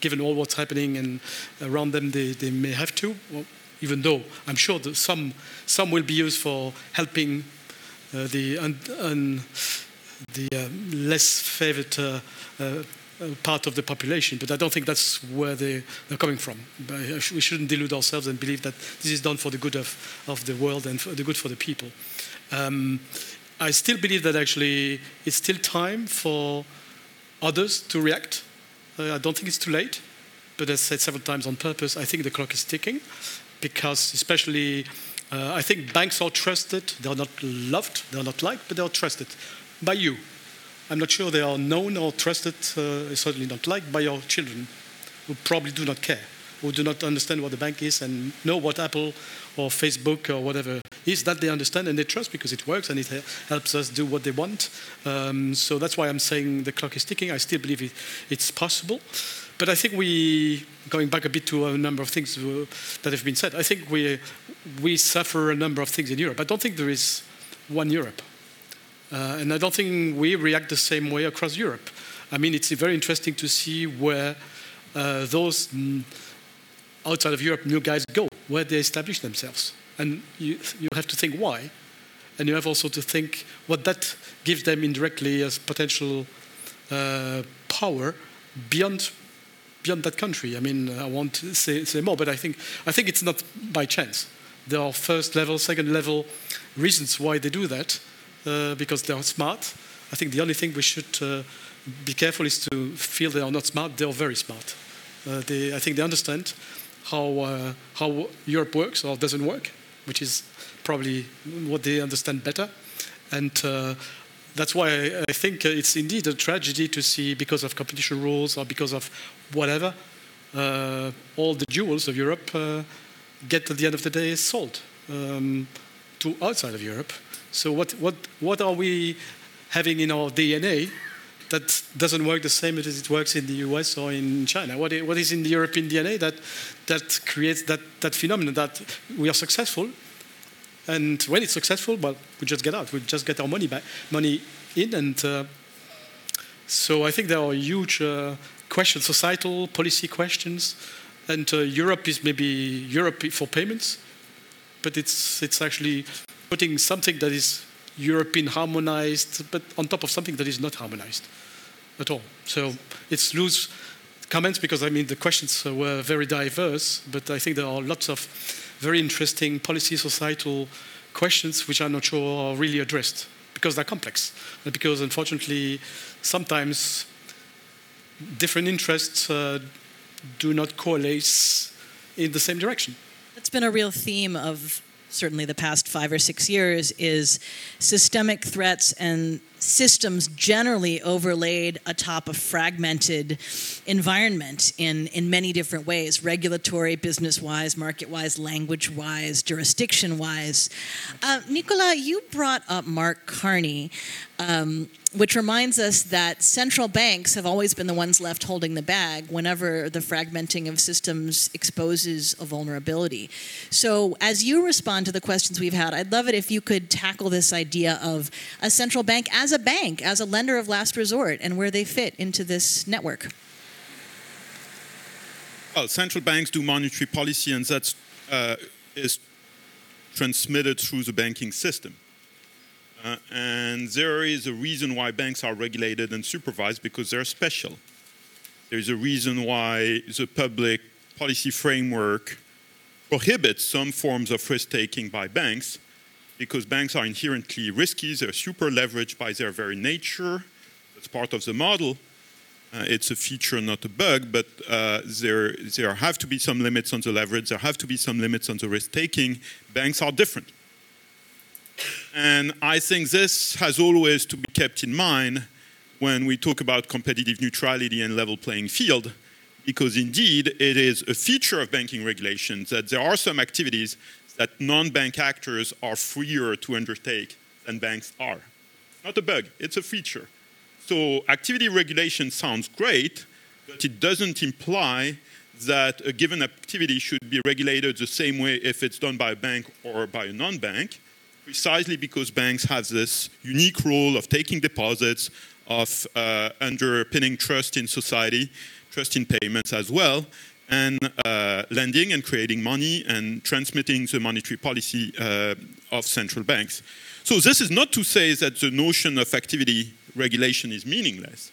given all what's happening and around them, they, they may have to. Well, even though I'm sure that some some will be used for helping uh, the un, un, the uh, less favored uh, uh, part of the population, but I don't think that's where they, are coming from. We shouldn't delude ourselves and believe that this is done for the good of, of the world and for the good for the people. Um, I still believe that actually it's still time for others to react. Uh, I don't think it's too late, but as I said several times on purpose, I think the clock is ticking because, especially, uh, I think banks are trusted. They are not loved, they are not liked, but they are trusted by you. I'm not sure they are known or trusted, uh, certainly not liked by your children, who probably do not care, who do not understand what the bank is and know what Apple or Facebook or whatever is. That they understand and they trust because it works and it helps us do what they want. Um, so that's why I'm saying the clock is ticking. I still believe it, it's possible. But I think we, going back a bit to a number of things uh, that have been said, I think we, we suffer a number of things in Europe. I don't think there is one Europe. Uh, and I don't think we react the same way across Europe. I mean, it's very interesting to see where uh, those outside of Europe new guys go, where they establish themselves. And you, you have to think why. And you have also to think what that gives them indirectly as potential uh, power beyond beyond that country. I mean, I won't say, say more, but I think, I think it's not by chance. There are first level, second level reasons why they do that, because they are smart. I think the only thing we should uh, be careful is to feel they are not smart. They are very smart. Uh, they, I think they understand how, uh, how Europe works or doesn't work, which is probably what they understand better. And uh, that's why I, I think it's indeed a tragedy to see, because of competition rules or because of whatever, uh, all the jewels of Europe uh, get at the end of the day sold um, to outside of Europe. So what, what, what are we having in our DNA that doesn't work the same as it works in the US or in China? What is, what is in the European DNA that, that creates that, that phenomenon that we are successful? And when it's successful, well, we just get out. We just get our money back, money in. And uh, so I think there are huge uh, questions, societal policy questions. And uh, Europe is maybe Europe for payments, but it's, it's actually putting something that is European harmonized, but on top of something that is not harmonized at all. So it's loose comments because I mean the questions were very diverse, but I think there are lots of very interesting policy societal questions which I'm not sure are really addressed because they're complex and because unfortunately sometimes different interests uh, do not coalesce in the same direction. That's been a real theme of certainly the past five or six years, is systemic threats and systems generally overlaid atop a fragmented environment in, in many different ways regulatory, business wise, market wise, language wise, jurisdiction wise. Uh, Nicolas, you brought up Mark Carney. Um, which reminds us that central banks have always been the ones left holding the bag whenever the fragmenting of systems exposes a vulnerability. So, as you respond to the questions we've had, I'd love it if you could tackle this idea of a central bank as a bank, as a lender of last resort, and where they fit into this network. Well, central banks do monetary policy, and that uh, is transmitted through the banking system. Uh, and there is a reason why banks are regulated and supervised because they're special. There's a reason why the public policy framework prohibits some forms of risk taking by banks because banks are inherently risky, they're super leveraged by their very nature. That's part of the model. Uh, it's a feature, not a bug, but uh, there, there have to be some limits on the leverage, there have to be some limits on the risk taking. Banks are different. And I think this has always to be kept in mind when we talk about competitive neutrality and level playing field, because indeed it is a feature of banking regulations that there are some activities that non-bank actors are freer to undertake than banks are. Not a bug, it's a feature. So activity regulation sounds great, but it doesn't imply that a given activity should be regulated the same way if it's done by a bank or by a non-bank precisely because banks have this unique role of taking deposits, of uh, underpinning trust in society, trust in payments as well, and uh, lending and creating money and transmitting the monetary policy uh, of central banks. So this is not to say that the notion of activity regulation is meaningless.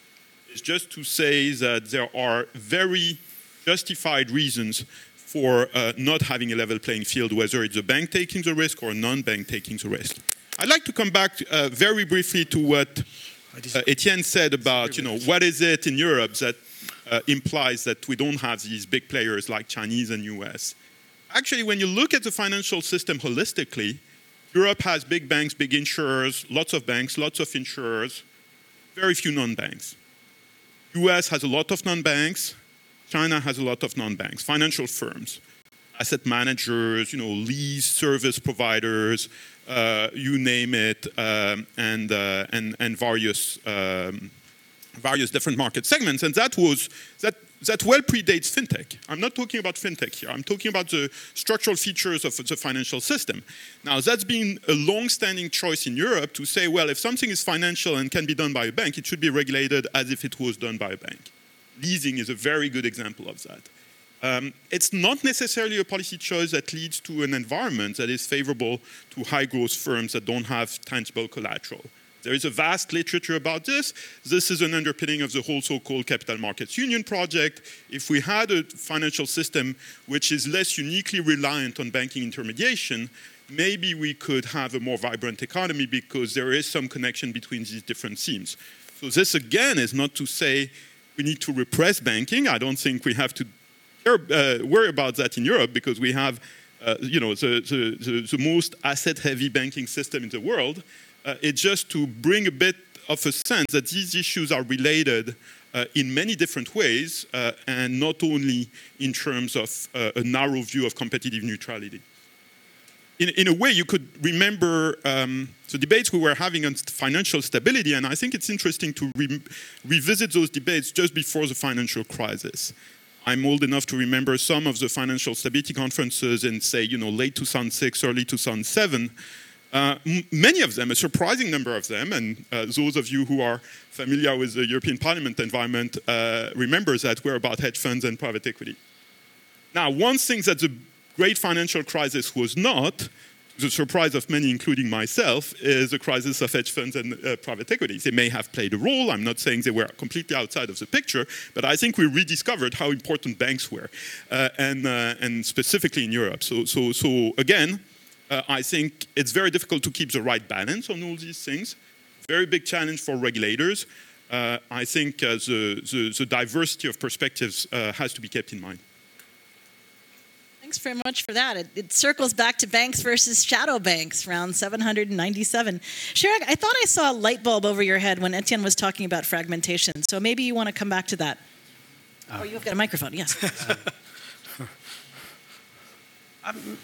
It's just to say that there are very justified reasons for uh, not having a level playing field, whether it's a bank taking the risk or a non-bank taking the risk. I'd like to come back uh, very briefly to what uh, Etienne said about, you know, what is it in Europe that uh, implies that we don't have these big players like Chinese and US. Actually, when you look at the financial system holistically, Europe has big banks, big insurers, lots of banks, lots of insurers, very few non-banks. US has a lot of non-banks, China has a lot of non-banks, financial firms, asset managers, you know, lease service providers, uh, you name it, um, and, uh, and, and various, um, various different market segments. And that was, that, that well predates fintech. I'm not talking about fintech here. I'm talking about the structural features of the financial system. Now, that's been a long-standing choice in Europe to say, well, if something is financial and can be done by a bank, it should be regulated as if it was done by a bank leasing is a very good example of that. Um, it's not necessarily a policy choice that leads to an environment that is favorable to high growth firms that don't have tangible collateral. There is a vast literature about this. This is an underpinning of the whole so-called capital markets union project. If we had a financial system which is less uniquely reliant on banking intermediation, maybe we could have a more vibrant economy because there is some connection between these different themes. So this again is not to say we need to repress banking. I don't think we have to uh, worry about that in Europe because we have uh, you know, the, the, the, the most asset-heavy banking system in the world. Uh, it's just to bring a bit of a sense that these issues are related uh, in many different ways uh, and not only in terms of uh, a narrow view of competitive neutrality. In, in a way, you could remember um, the debates we were having on financial stability, and I think it's interesting to re revisit those debates just before the financial crisis. I'm old enough to remember some of the financial stability conferences in, say, you know, late 2006, early 2007. Uh, many of them, a surprising number of them, and uh, those of you who are familiar with the European Parliament environment uh, remember that we're about hedge funds and private equity. Now, one thing that the great financial crisis was not the surprise of many, including myself, is the crisis of hedge funds and uh, private equities. They may have played a role. I'm not saying they were completely outside of the picture, but I think we rediscovered how important banks were, uh, and, uh, and specifically in Europe. So, so, so again, uh, I think it's very difficult to keep the right balance on all these things. Very big challenge for regulators. Uh, I think uh, the, the, the, diversity of perspectives has to be kept in mind. Thanks very much for that. It, it, circles back to banks versus shadow banks, round 797. Chirag, I thought I saw a light bulb over your head when Etienne was talking about fragmentation. So maybe you want to come back to that. Uh, oh, you've got a microphone, yes. uh, um,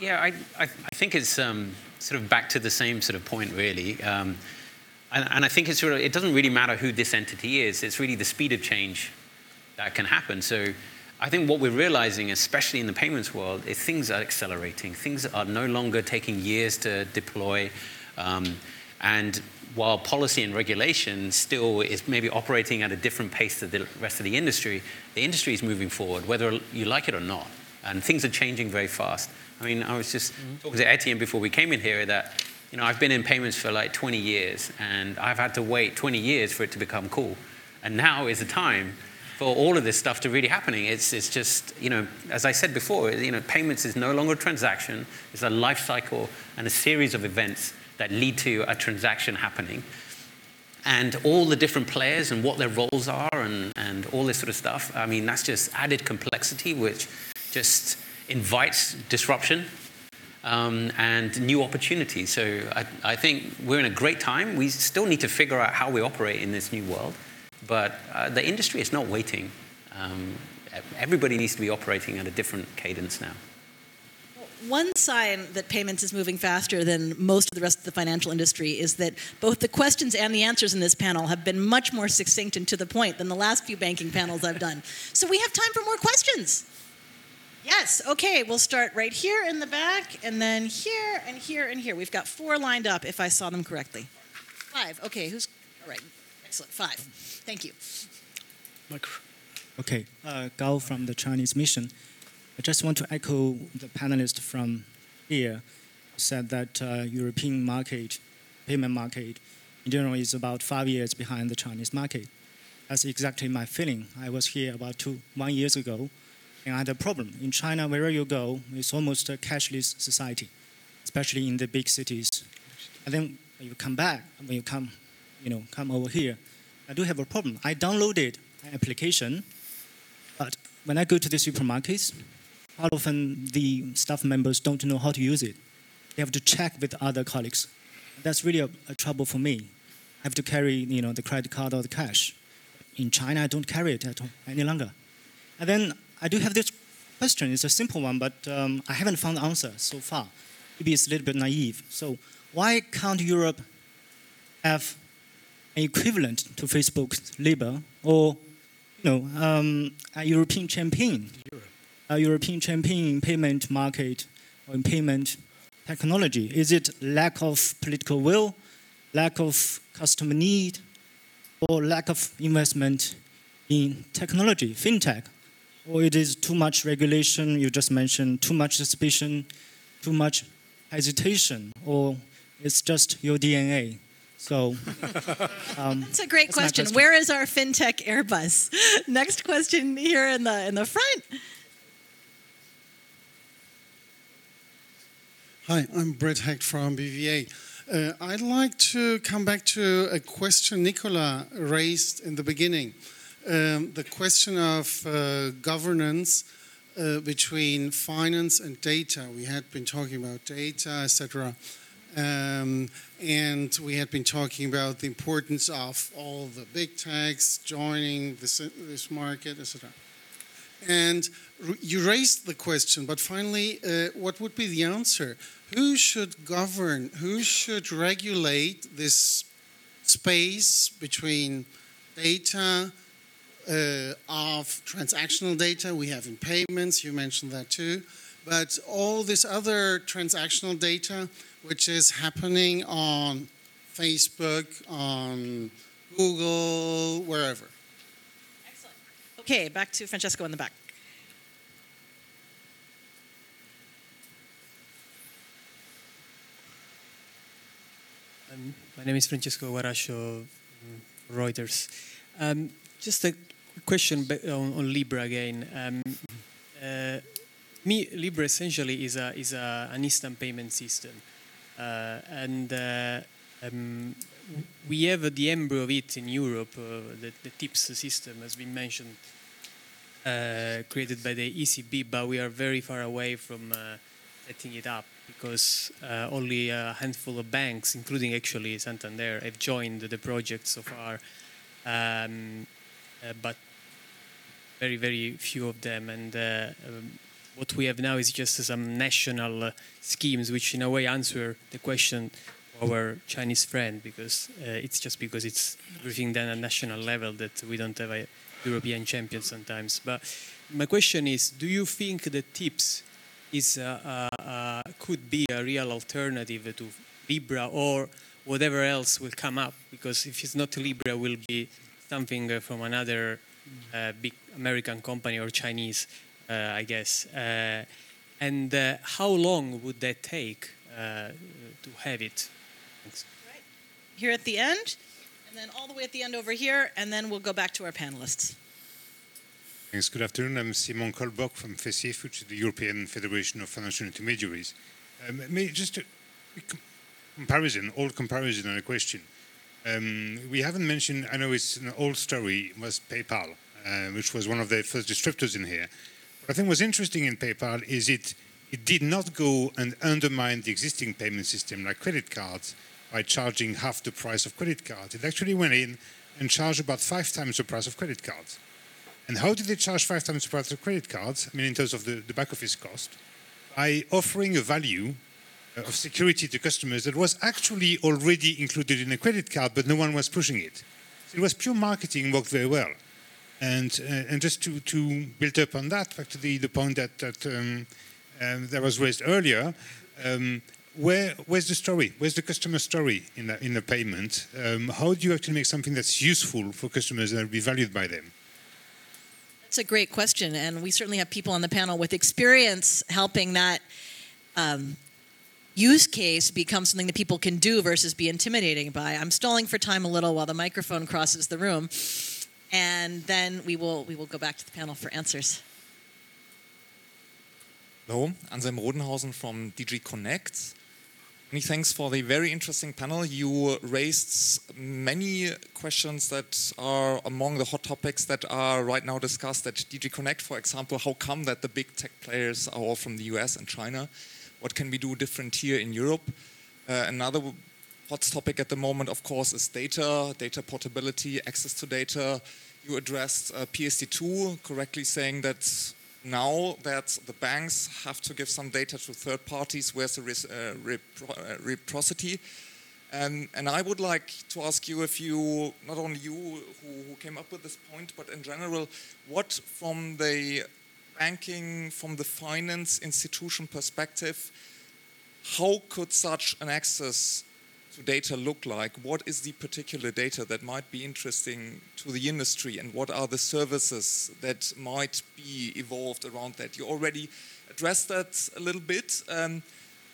yeah, I, I, I, think it's um, sort of back to the same sort of point, really. Um, and, and, I think it's really, it doesn't really matter who this entity is, it's really the speed of change that can happen. So I think what we're realizing, especially in the payments world, is things are accelerating. Things are no longer taking years to deploy. Um, and while policy and regulation still is maybe operating at a different pace than the rest of the industry, the industry is moving forward, whether you like it or not. And things are changing very fast. I mean, I was just mm-hmm. talking to Etienne before we came in here that, you know, I've been in payments for like 20 years, and I've had to wait 20 years for it to become cool. And now is the time for all of this stuff to really happening. It's, it's just, you know, as I said before, you know, payments is no longer a transaction. It's a life cycle and a series of events that lead to a transaction happening. And all the different players and what their roles are and, and all this sort of stuff, I mean, that's just added complexity, which just invites disruption um, and new opportunities. So I, I think we're in a great time. We still need to figure out how we operate in this new world. But uh, the industry is not waiting. Um, everybody needs to be operating at a different cadence now. One sign that payments is moving faster than most of the rest of the financial industry is that both the questions and the answers in this panel have been much more succinct and to the point than the last few banking panels I've done. So we have time for more questions. Yes, okay, we'll start right here in the back, and then here, and here, and here. We've got four lined up, if I saw them correctly. Five, okay, who's, all right, excellent, five. Thank you. Okay, uh, Gao from the Chinese mission. I just want to echo the panelist from here said that uh, European market, payment market, in general is about five years behind the Chinese market. That's exactly my feeling. I was here about two, one years ago, I problem. In China, wherever you go, it's almost a cashless society, especially in the big cities. And then you come back, when you come, you know, come over here, I do have a problem. I downloaded an application, but when I go to the supermarkets, often the staff members don't know how to use it. They have to check with other colleagues. That's really a, a trouble for me. I have to carry, you know, the credit card or the cash. In China, I don't carry it at all, any longer. And then I do have this question. It's a simple one, but um, I haven't found the answer so far. Maybe it's a little bit naive. So why can't Europe have an equivalent to Facebook's Libra or you know, um, a European champion, a European champion in payment market or in payment technology? Is it lack of political will, lack of customer need, or lack of investment in technology, fintech? Or it is too much regulation, you just mentioned, too much suspicion, too much hesitation, or it's just your DNA? So um, That's a great that's question. question. Where is our fintech Airbus? Next question here in the in the front. Hi, I'm Brett Hecht from BVA. Uh, I'd like to come back to a question Nicola raised in the beginning. Um, the question of uh, governance uh, between finance and data. We had been talking about data, etc. Um, and we had been talking about the importance of all the big techs joining this, this market, etc. And you raised the question, but finally, uh, what would be the answer? Who should govern, who should regulate this space between data, of transactional data we have in payments, you mentioned that too, but all this other transactional data which is happening on Facebook, on Google, wherever. Excellent. Okay, back to Francesco in the back. Um, my name is Francesco Guarascio, mm, Reuters. Um, just a quick question on, on Libra again. Um, uh, me, Libra essentially is a is a, an instant payment system, uh, and uh, um, we have the embryo of it in Europe. Uh, the, the TIPS system has been mentioned, uh, created by the ECB, but we are very far away from uh, setting it up because only a handful of banks, including actually Santander, have joined the project so far. Um, uh, but very, very few of them. And uh, um, what we have now is just some national uh, schemes, which in a way answer the question our Chinese friend, because uh, it's just because it's everything done at national level that we don't have a European champion sometimes. But my question is, do you think that TIPS is uh, uh, could be a real alternative to Libra or whatever else will come up? Because if it's not Libra, will be something from another uh, big American company or Chinese, uh, I guess. Uh, and uh, how long would that take uh, to have it? Thanks. Here at the end, and then all the way at the end over here, and then we'll go back to our panelists. Thanks. Good afternoon. I'm Simon Kolbach from FECIF, which is the European Federation of Financial Intermediaries. Um, may just a comparison, old comparison on a question. Um, we haven't mentioned, I know it's an old story, was PayPal, uh, which was one of the first disruptors in here. What I think was interesting in PayPal is it, it did not go and undermine the existing payment system like credit cards by charging half the price of credit cards. It actually went in and charged about five times the price of credit cards. And how did they charge five times the price of credit cards? I mean, in terms of the, the back office cost, by offering a value of security to customers that was actually already included in a credit card, but no one was pushing it. So it was pure marketing, worked very well. And, uh, and just to, to build up on that, back to the, the point that, that, um, um, that was raised earlier, um, where, where's the story? Where's the customer story in the, in the payment? Um, how do you actually make something that's useful for customers and will be valued by them? That's a great question, and we certainly have people on the panel with experience helping that um, use case become something that people can do versus be intimidating by. I'm stalling for time a little while the microphone crosses the room, and then we will we will go back to the panel for answers. Hello, Anselm Rodenhausen from DG Connect. Many thanks for the very interesting panel. You raised many questions that are among the hot topics that are right now discussed at DG Connect. For example, how come that the big tech players are all from the US and China? What can we do different here in Europe? Uh, another hot topic at the moment, of course, is data, data portability, access to data. You addressed uh, PSD2, correctly saying that now that the banks have to give some data to third parties, where's the uh, uh, reciprocity? Um, and I would like to ask you if you, not only you who, who came up with this point, but in general, what from the banking, from the finance institution perspective, how could such an access to data look like? What is the particular data that might be interesting to the industry, and what are the services that might be evolved around that? You already addressed that a little bit. Um,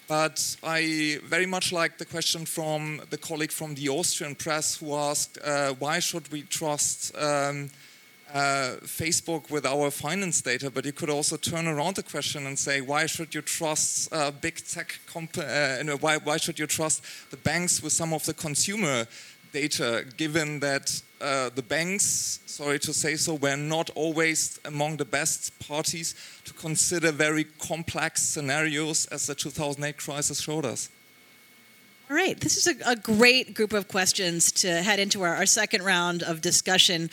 But I very much like the question from the colleague from the Austrian press who asked, uh, why should we trust um, uh, Facebook with our finance data? But you could also turn around the question and say, why should you trust uh, big tech comp- uh, why, why should you trust the banks with some of the consumer data, given that uh, the banks, sorry to say so, were not always among the best parties to consider very complex scenarios as the 2008 crisis showed us. All right, this is a, a, great group of questions to head into our, our second round of discussion.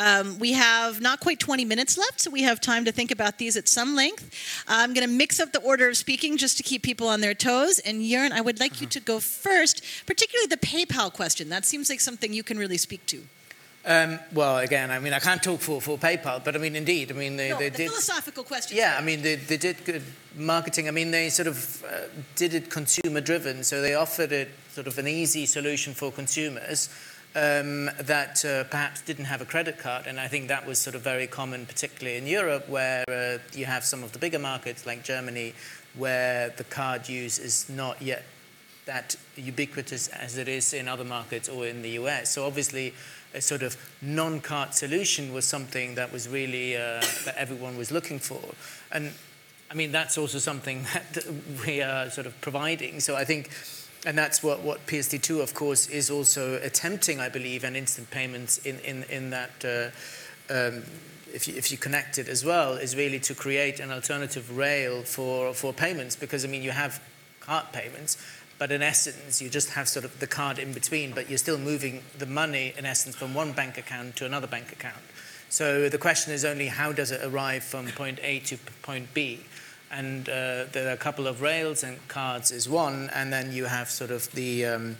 Um, we have not quite 20 minutes left, so we have time to think about these at some length. I'm going to mix up the order of speaking just to keep people on their toes. And Jörn, I would like uh-huh. you to go first, particularly the PayPal question. That seems like something you can really speak to. Um, well, again, I mean, I can't talk for, for PayPal, but I mean, indeed, I mean, they, no, they the did. philosophical question. Yeah, I mean, they, they did good marketing. I mean, they sort of uh, did it consumer driven, so they offered it sort of an easy solution for consumers um, that uh, perhaps didn't have a credit card, and I think that was sort of very common, particularly in Europe, where uh, you have some of the bigger markets like Germany, where the card use is not yet that ubiquitous as it is in other markets or in the US. So obviously a sort of non-cart solution was something that was really uh, that everyone was looking for. And I mean, that's also something that we are sort of providing. So I think, and that's what, what PSD2, of course, is also attempting, I believe, and instant payments in, in, in that, uh, um, if, you, if you connect it as well, is really to create an alternative rail for, for payments. Because, I mean, you have card payments, but in essence, you just have sort of the card in between, but you're still moving the money, in essence, from one bank account to another bank account. So the question is only how does it arrive from point A to point B? And uh, there are a couple of rails, and cards is one, and then you have sort of the um,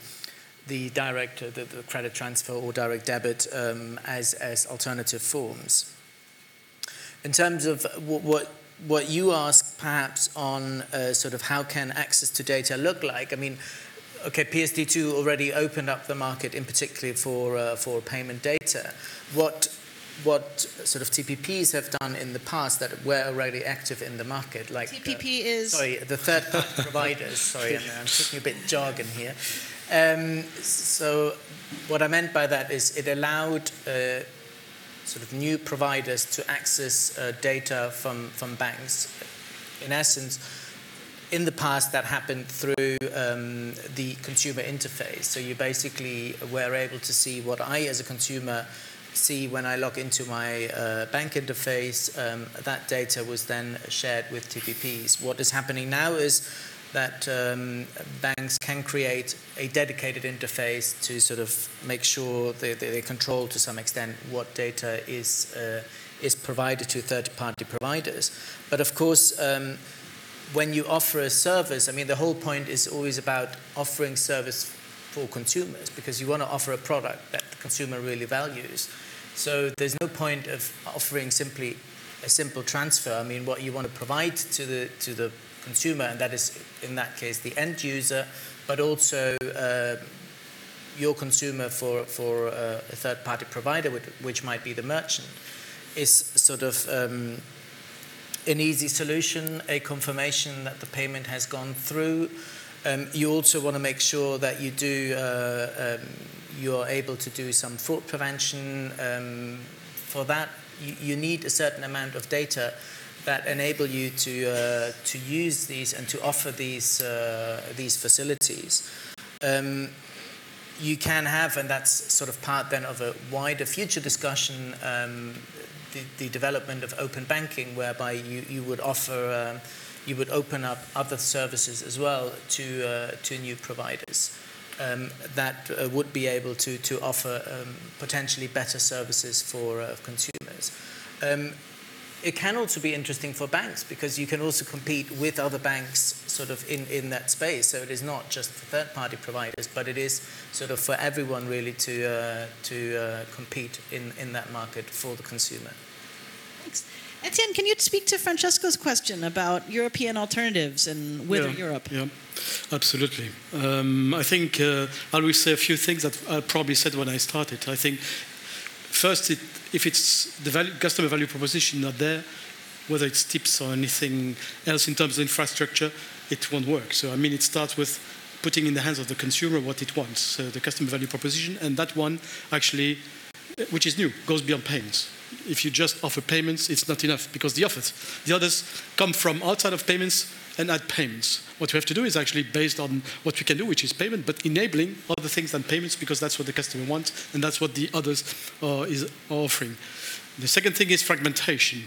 the direct, uh, the, the, credit transfer or direct debit um, as as alternative forms. In terms of what, what what you ask perhaps on uh, sort of how can access to data look like. I mean, okay, PSD2 already opened up the market in particular for, uh, for payment data. What, what sort of TPPs have done in the past that were already active in the market, like TPP uh, is sorry, the third-party providers. Sorry, I'm, I'm talking a bit jargon here. Um, so, what I meant by that is it allowed uh, sort of new providers to access uh, data from, from banks. In essence, in the past, that happened through um, the consumer interface. So you basically were able to see what I, as a consumer, see when I log into my uh, bank interface. Um, that data was then shared with TPPs. What is happening now is that um, banks can create a dedicated interface to sort of make sure they, they, control to some extent what data is, uh, is provided to third-party providers. But of course, um, when you offer a service, I mean, the whole point is always about offering service for consumers because you want to offer a product that the consumer really values. So there's no point of offering simply a simple transfer. I mean, what you want to provide to the to the consumer, and that is in that case the end user, but also uh, your consumer for, for uh, a third party provider, which, might be the merchant, is sort of um, an easy solution, a confirmation that the payment has gone through. Um, you also want to make sure that you do uh, um, you are able to do some fraud prevention. Um, for that, you, you, need a certain amount of data that enable you to uh, to use these and to offer these uh, these facilities. Um, you can have, and that's sort of part then of a wider future discussion, um, the, the, development of open banking, whereby you, you would offer, um, you would open up other services as well to, uh, to new providers um, that uh, would be able to, to offer um, potentially better services for uh, consumers. It can also be interesting for banks because you can also compete with other banks sort of in, in that space. So it is not just for third party providers, but it is sort of for everyone really to, uh, to uh, compete in, in that market for the consumer. Thanks. Etienne, can you speak to Francesco's question about European alternatives and whether yeah, Europe? Yeah, absolutely. Um, I think uh, I will say a few things that I probably said when I started. I think first it if it's the value, customer value proposition not there, whether it's TIPS or anything else in terms of infrastructure, it won't work. So I mean, it starts with putting in the hands of the consumer what it wants, so the customer value proposition, and that one actually, which is new, goes beyond payments. If you just offer payments, it's not enough because the others, the others come from outside of payments and add payments. What we have to do is actually based on what we can do, which is payment, but enabling other things than payments because that's what the customer wants and that's what the others uh, is offering. The second thing is fragmentation.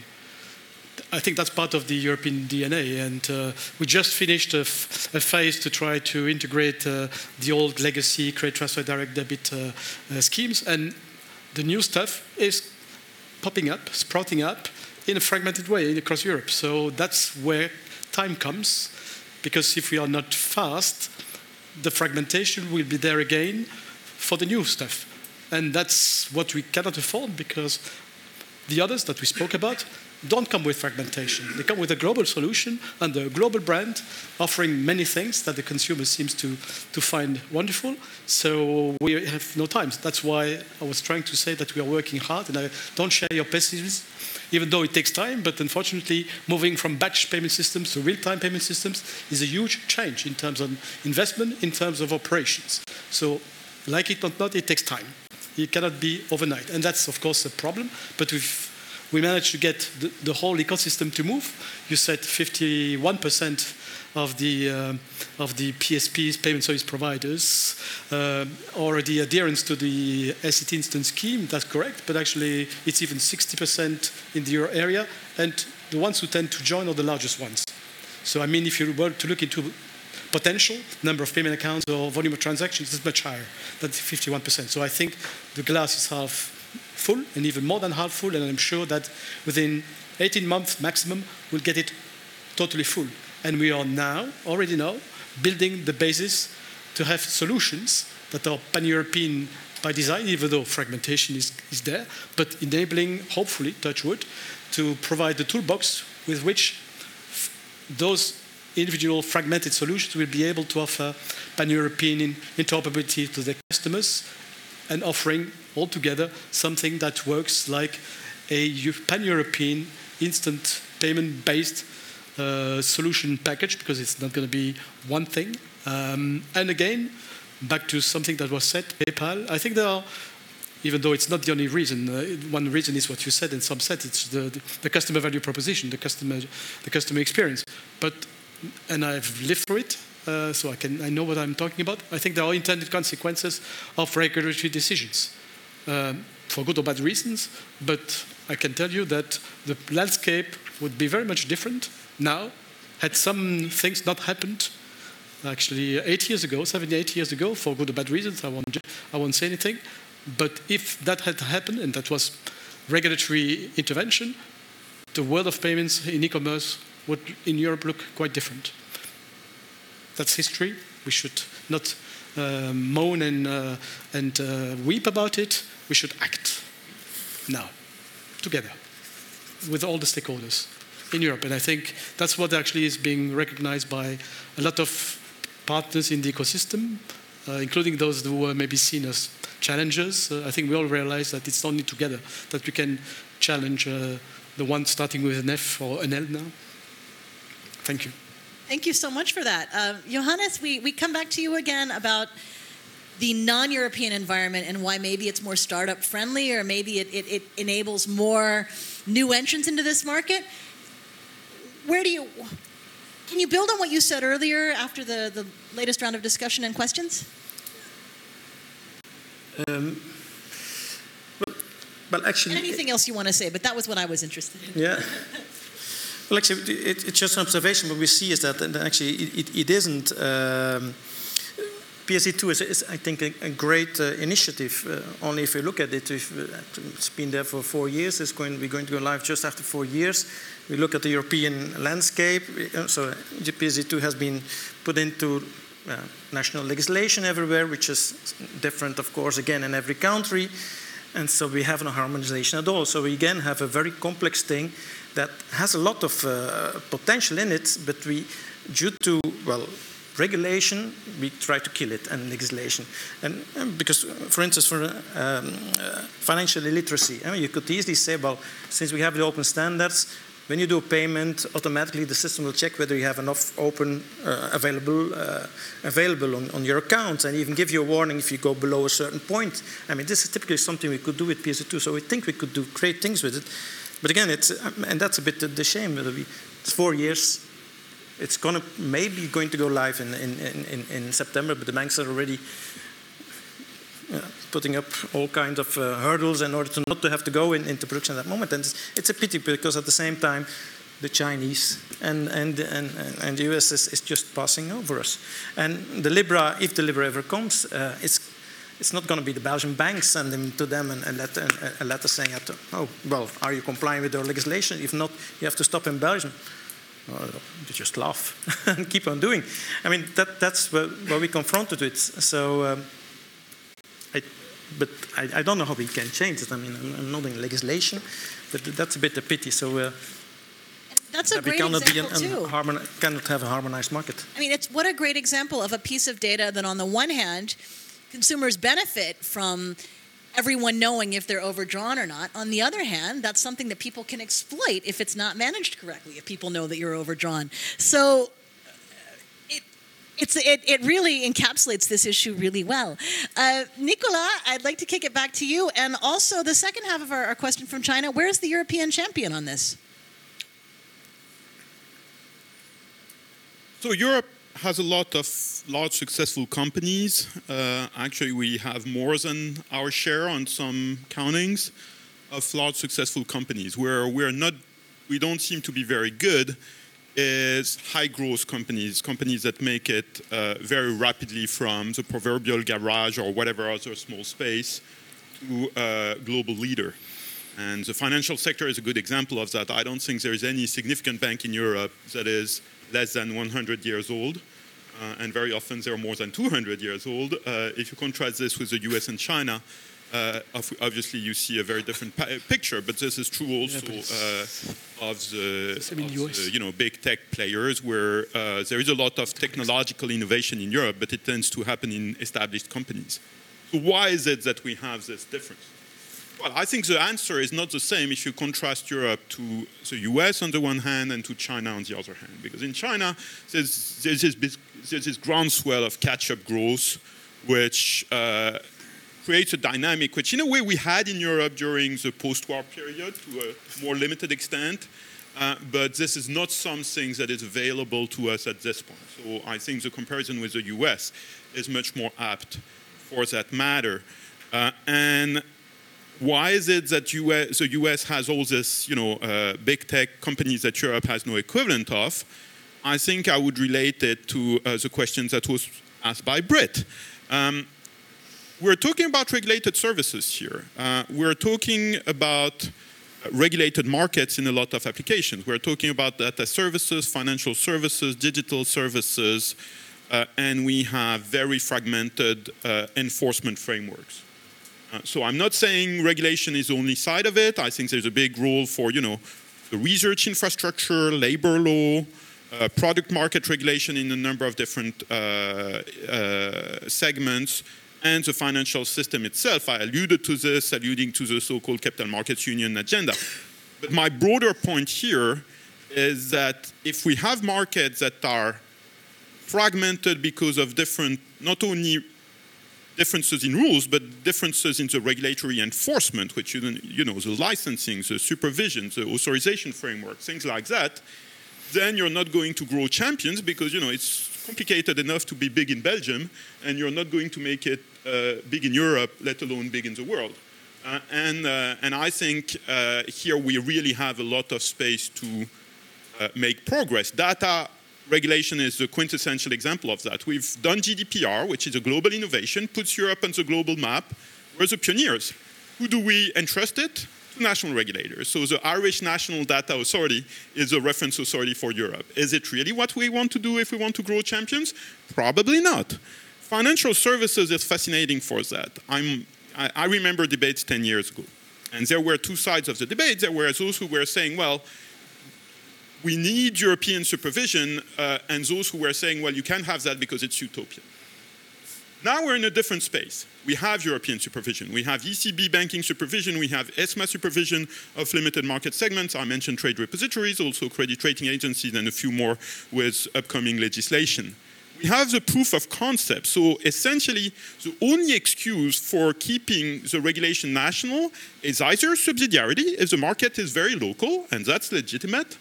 I think that's part of the European DNA, and uh, we just finished a, phase to try to integrate uh, the old legacy credit transfer direct debit uh, uh, schemes, and the new stuff is popping up, sprouting up in a fragmented way across Europe. So that's where time comes, because if we are not fast, the fragmentation will be there again for the new stuff. And that's what we cannot afford because the others that we spoke about don't come with fragmentation. They come with a global solution and a global brand, offering many things that the consumer seems to, to find wonderful. So we have no time. That's why I was trying to say that we are working hard, and I don't share your pessimism, even though it takes time. But unfortunately, moving from batch payment systems to real-time payment systems is a huge change in terms of investment, in terms of operations. So, like it or not, it takes time. It cannot be overnight, and that's of course a problem. But we've we managed to get the, the whole ecosystem to move. You said 51% of the uh, of the PSPs, payment service providers, uh, already adherence to the SCT instant scheme. That's correct, but actually it's even 60% in the euro area, and the ones who tend to join are the largest ones. So I mean, if you were to look into potential number of payment accounts or volume of transactions, it's much higher than 51%. So I think the glass is half full and even more than half full, and I'm sure that within 18 months maximum, we'll get it totally full. And we are now, already now, building the basis to have solutions that are pan-European by design, even though fragmentation is, is there, but enabling, hopefully, touch wood, to provide the toolbox with which those individual fragmented solutions will be able to offer pan-European interoperability to their customers and offering altogether something that works like a pan-European instant payment-based uh, solution package because it's not going to be one thing. Um, and again, back to something that was said, PayPal. I think there are, even though it's not the only reason, uh, one reason is what you said, and some said it's the, the, the customer value proposition, the customer, the customer experience. But, and I've lived through it, uh, so I can I know what I'm talking about. I think there are intended consequences of regulatory decisions um, for good or bad reasons, but I can tell you that the landscape would be very much different now had some things not happened actually eight years ago, seven, eight years ago, for good or bad reasons. I won't, I won't say anything. But if that had happened, and that was regulatory intervention, the world of payments in e-commerce would in Europe look quite different. That's history. We should not moan and, uh, and uh, weep about it we should act now, together, with all the stakeholders in Europe. And I think that's what actually is being recognized by a lot of partners in the ecosystem, uh, including those who were maybe seen as challengers. Uh, I think we all realize that it's only together that we can challenge uh, the one starting with an F or an L now. Thank you. Thank you so much for that. Uh, Johannes, we, we come back to you again about the non-European environment and why maybe it's more startup friendly or maybe it, it, it, enables more new entrants into this market. Where do you, can you build on what you said earlier after the, the latest round of discussion and questions? Um, well, well, actually... anything else you want to say, but that was what I was interested in. Yeah. Well, actually, it, it's just an observation. What we see is that, actually, it, it isn't... Um, PSD2 is, is, I think, a, a great uh, initiative. Uh, only if you look at it, uh, it's been there for four years. It's going, we're going to go live just after four years. We look at the European landscape. Uh, so PSD2 has been put into uh, national legislation everywhere, which is different, of course, again in every country. And so we have no harmonization at all. So we again have a very complex thing that has a lot of uh, potential in it, but we, due to, well, regulation, we try to kill it, and legislation. And, and because, for instance, for um, uh, financial illiteracy, I mean, you could easily say, well, since we have the open standards, when you do a payment, automatically the system will check whether you have enough open uh, available uh, available on, on your account and even give you a warning if you go below a certain point. I mean, this is typically something we could do with PSD2, so we think we could do great things with it. But again, it's and that's a bit the, the shame. It's four years. It's gonna maybe going to go live in, in, in, in September, but the banks are already putting up all kinds of uh, hurdles in order to not to have to go in, into production at that moment. And it's, it's, a pity because at the same time, the Chinese and, and, and, and the US is, is just passing over us. And the Libra, if the Libra ever comes, uh, it's, it's not going to be the Belgian banks sending to them and, and let, a letter saying, oh, well, are you complying with our legislation? If not, you have to stop in Belgium. Well, you just laugh and keep on doing. I mean, that, that's what, what we confronted with. So, um, I, but I, I, don't know how we can change it. I mean, I'm, I'm not in legislation, but that's a bit a pity. So. Uh, that's a great cannot example be an, too. Harmoni- cannot have a harmonized market. I mean, it's what a great example of a piece of data that, on the one hand, consumers benefit from everyone knowing if they're overdrawn or not. On the other hand, that's something that people can exploit if it's not managed correctly. If people know that you're overdrawn, so it's, it, it really encapsulates this issue really well. Uh, Nicola, I'd like to kick it back to you. And also, the second half of our, our question from China where's the European champion on this? So, Europe has a lot of large successful companies. Uh, actually, we have more than our share on some countings of large successful companies. Where we're not, we don't seem to be very good is high growth companies, companies that make it uh, very rapidly from the proverbial garage or whatever other small space to a global leader. And the financial sector is a good example of that. I don't think there is any significant bank in Europe that is less than 100 years old. Uh, and very often they're more than 200 years old. Uh, if you contrast this with the US and China, uh, obviously you see a very different picture, but this is true also uh, of, the, of the, you know big tech players, where uh, there is a lot of technological innovation in Europe, but it tends to happen in established companies. So why is it that we have this difference? Well, I think the answer is not the same if you contrast Europe to the US on the one hand and to China on the other hand. Because in China, there's, there's, this, there's this groundswell of catch up growth, which uh, creates a dynamic which, in a way, we had in Europe during the post war period to a more limited extent. Uh, but this is not something that is available to us at this point. So I think the comparison with the US is much more apt for that matter. Uh, and why is it that US, the US has all this, you know, uh, big tech companies that Europe has no equivalent of? I think I would relate it to uh, the question that was asked by Britt. Um, we're talking about regulated services here. Uh, we're talking about regulated markets in a lot of applications. We're talking about data services, financial services, digital services, uh, and we have very fragmented uh, enforcement frameworks. Uh, so I'm not saying regulation is the only side of it. I think there's a big role for, you know, the research infrastructure, labor law, uh, product market regulation in a number of different uh, uh segments, and the financial system itself. I alluded to this, alluding to the so called capital markets union agenda. But my broader point here is that if we have markets that are fragmented because of different, not only differences in rules, but differences in the regulatory enforcement, which you know, the licensing, the supervision, the authorization framework, things like that, then you're not going to grow champions because you know it's complicated enough to be big in Belgium, and you're not going to make it uh, big in Europe, let alone big in the world. Uh, and, uh, and I think here we really have a lot of space to make progress. Data regulation is the quintessential example of that. We've done GDPR, which is a global innovation, puts Europe on the global map. We're the pioneers. Who do we entrust it? To national regulators. So the Irish National Data Authority is a reference authority for Europe. Is it really what we want to do if we want to grow champions? Probably not. Financial services is fascinating for that. I'm, I, I remember debates 10 years ago. And there were two sides of the debate. There were those who were saying, well, we need European supervision, uh, and those who were saying, well, you can't have that because it's utopian. Now we're in a different space. We have European supervision. We have ECB banking supervision. We have ESMA supervision of limited market segments. I mentioned trade repositories, also credit rating agencies, and a few more with upcoming legislation. We have the proof of concept. So essentially, the only excuse for keeping the regulation national is either subsidiarity, if the market is very local, and that's legitimate,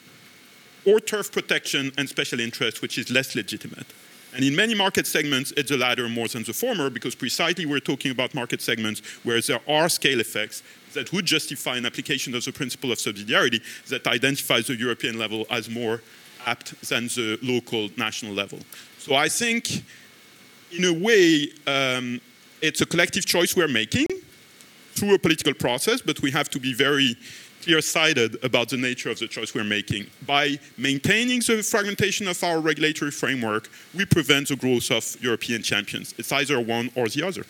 or turf protection and special interest, which is less legitimate. And in many market segments, it's the latter more than the former, because precisely we're talking about market segments where there are scale effects that would justify an application of the principle of subsidiarity that identifies the European level as more apt than the local national level. So I think, in a way, um, it's a collective choice we're making through a political process, but we have to be very clear-sighted about the nature of the choice we're making. By maintaining the fragmentation of our regulatory framework, we prevent the growth of European champions. It's either one or the other.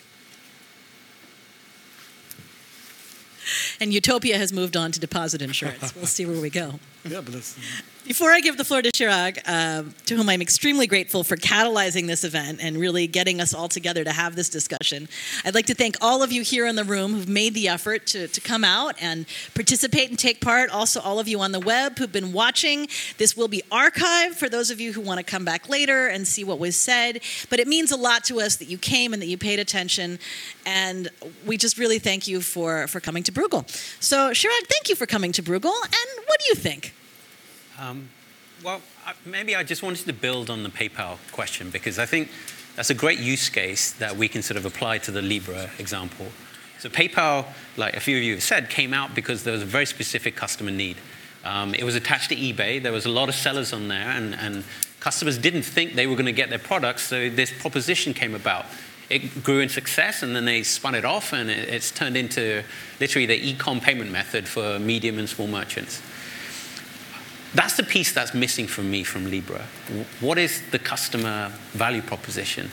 And Utopia has moved on to deposit insurance. We'll see where we go. Yeah, bless. Before I give the floor to Chirag, uh, to whom I'm extremely grateful for catalyzing this event and really getting us all together to have this discussion, I'd like to thank all of you here in the room who've made the effort to, to come out and participate and take part. Also, all of you on the web who've been watching. This will be archived for those of you who want to come back later and see what was said. But it means a lot to us that you came and that you paid attention. And we just really thank you for, for coming to Bruegel. So, Chirag, thank you for coming to Bruegel. And what do you think? Um, well, maybe I just wanted to build on the PayPal question because I think that's a great use case that we can sort of apply to the Libra example. So PayPal, like a few of you have said, came out because there was a very specific customer need. Um, it was attached to eBay. There was a lot of sellers on there, and, and customers didn't think they were going to get their products, so this proposition came about. It grew in success, and then they spun it off, and it, it's turned into literally the e-com payment method for medium and small merchants. That's the piece that's missing from me from Libra. What is the customer value proposition?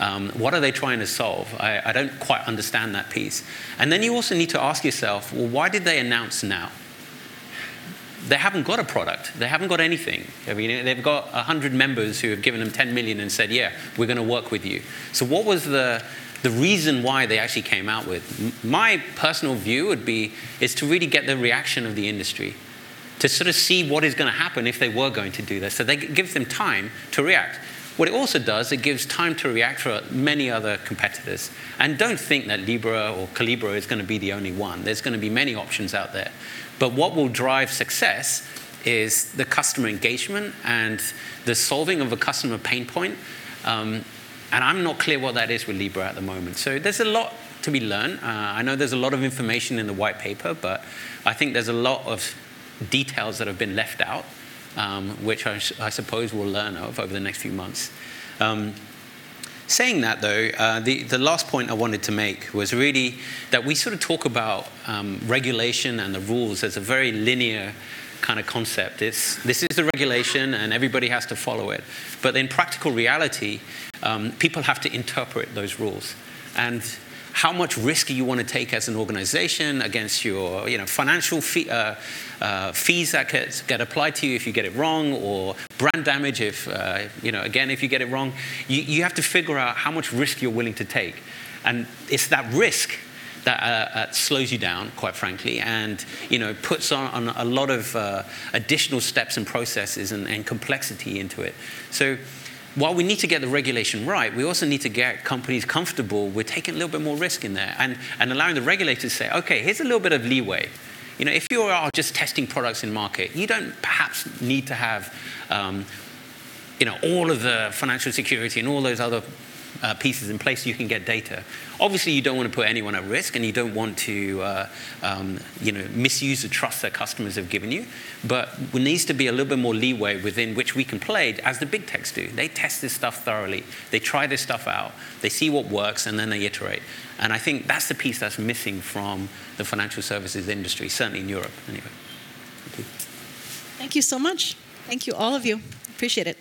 Um, what are they trying to solve? I, I, don't quite understand that piece. And then you also need to ask yourself, well, why did they announce now? They haven't got a product. They haven't got anything. I mean, they've got 100 members who have given them 10 million and said, yeah, we're going to work with you. So what was the, the reason why they actually came out with? My personal view would be is to really get the reaction of the industry to sort of see what is going to happen if they were going to do this. So they gives them time to react. What it also does, it gives time to react for many other competitors. And don't think that Libra or Calibra is going to be the only one. There's going to be many options out there. But what will drive success is the customer engagement and the solving of a customer pain point. Um, and I'm not clear what that is with Libra at the moment. So there's a lot to be learned. Uh, I know there's a lot of information in the white paper, but I think there's a lot of details that have been left out, um, which I, I, suppose we'll learn of over the next few months. Um, saying that, though, uh, the, the last point I wanted to make was really that we sort of talk about um, regulation and the rules as a very linear kind of concept. It's, this is the regulation and everybody has to follow it. But in practical reality, um, people have to interpret those rules. And how much risk you want to take as an organization against your you know, financial fee, uh, uh, fees that get, get, applied to you if you get it wrong, or brand damage if, uh, you know, again, if you get it wrong. You, you have to figure out how much risk you're willing to take. And it's that risk that uh, uh, slows you down, quite frankly, and you know puts on, on a lot of uh, additional steps and processes and, and, complexity into it. So while we need to get the regulation right, we also need to get companies comfortable with taking a little bit more risk in there and, and allowing the regulators to say, okay, here's a little bit of leeway. You know, if you are just testing products in market, you don't perhaps need to have, um, you know, all of the financial security and all those other uh, pieces in place so you can get data. Obviously, you don't want to put anyone at risk, and you don't want to, uh, um, you know, misuse the trust that customers have given you. But there needs to be a little bit more leeway within which we can play, as the big techs do. They test this stuff thoroughly. They try this stuff out. They see what works, and then they iterate. And I think that's the piece that's missing from the financial services industry, certainly in Europe, anyway. Thank you so much. Thank you, all of you. Appreciate it.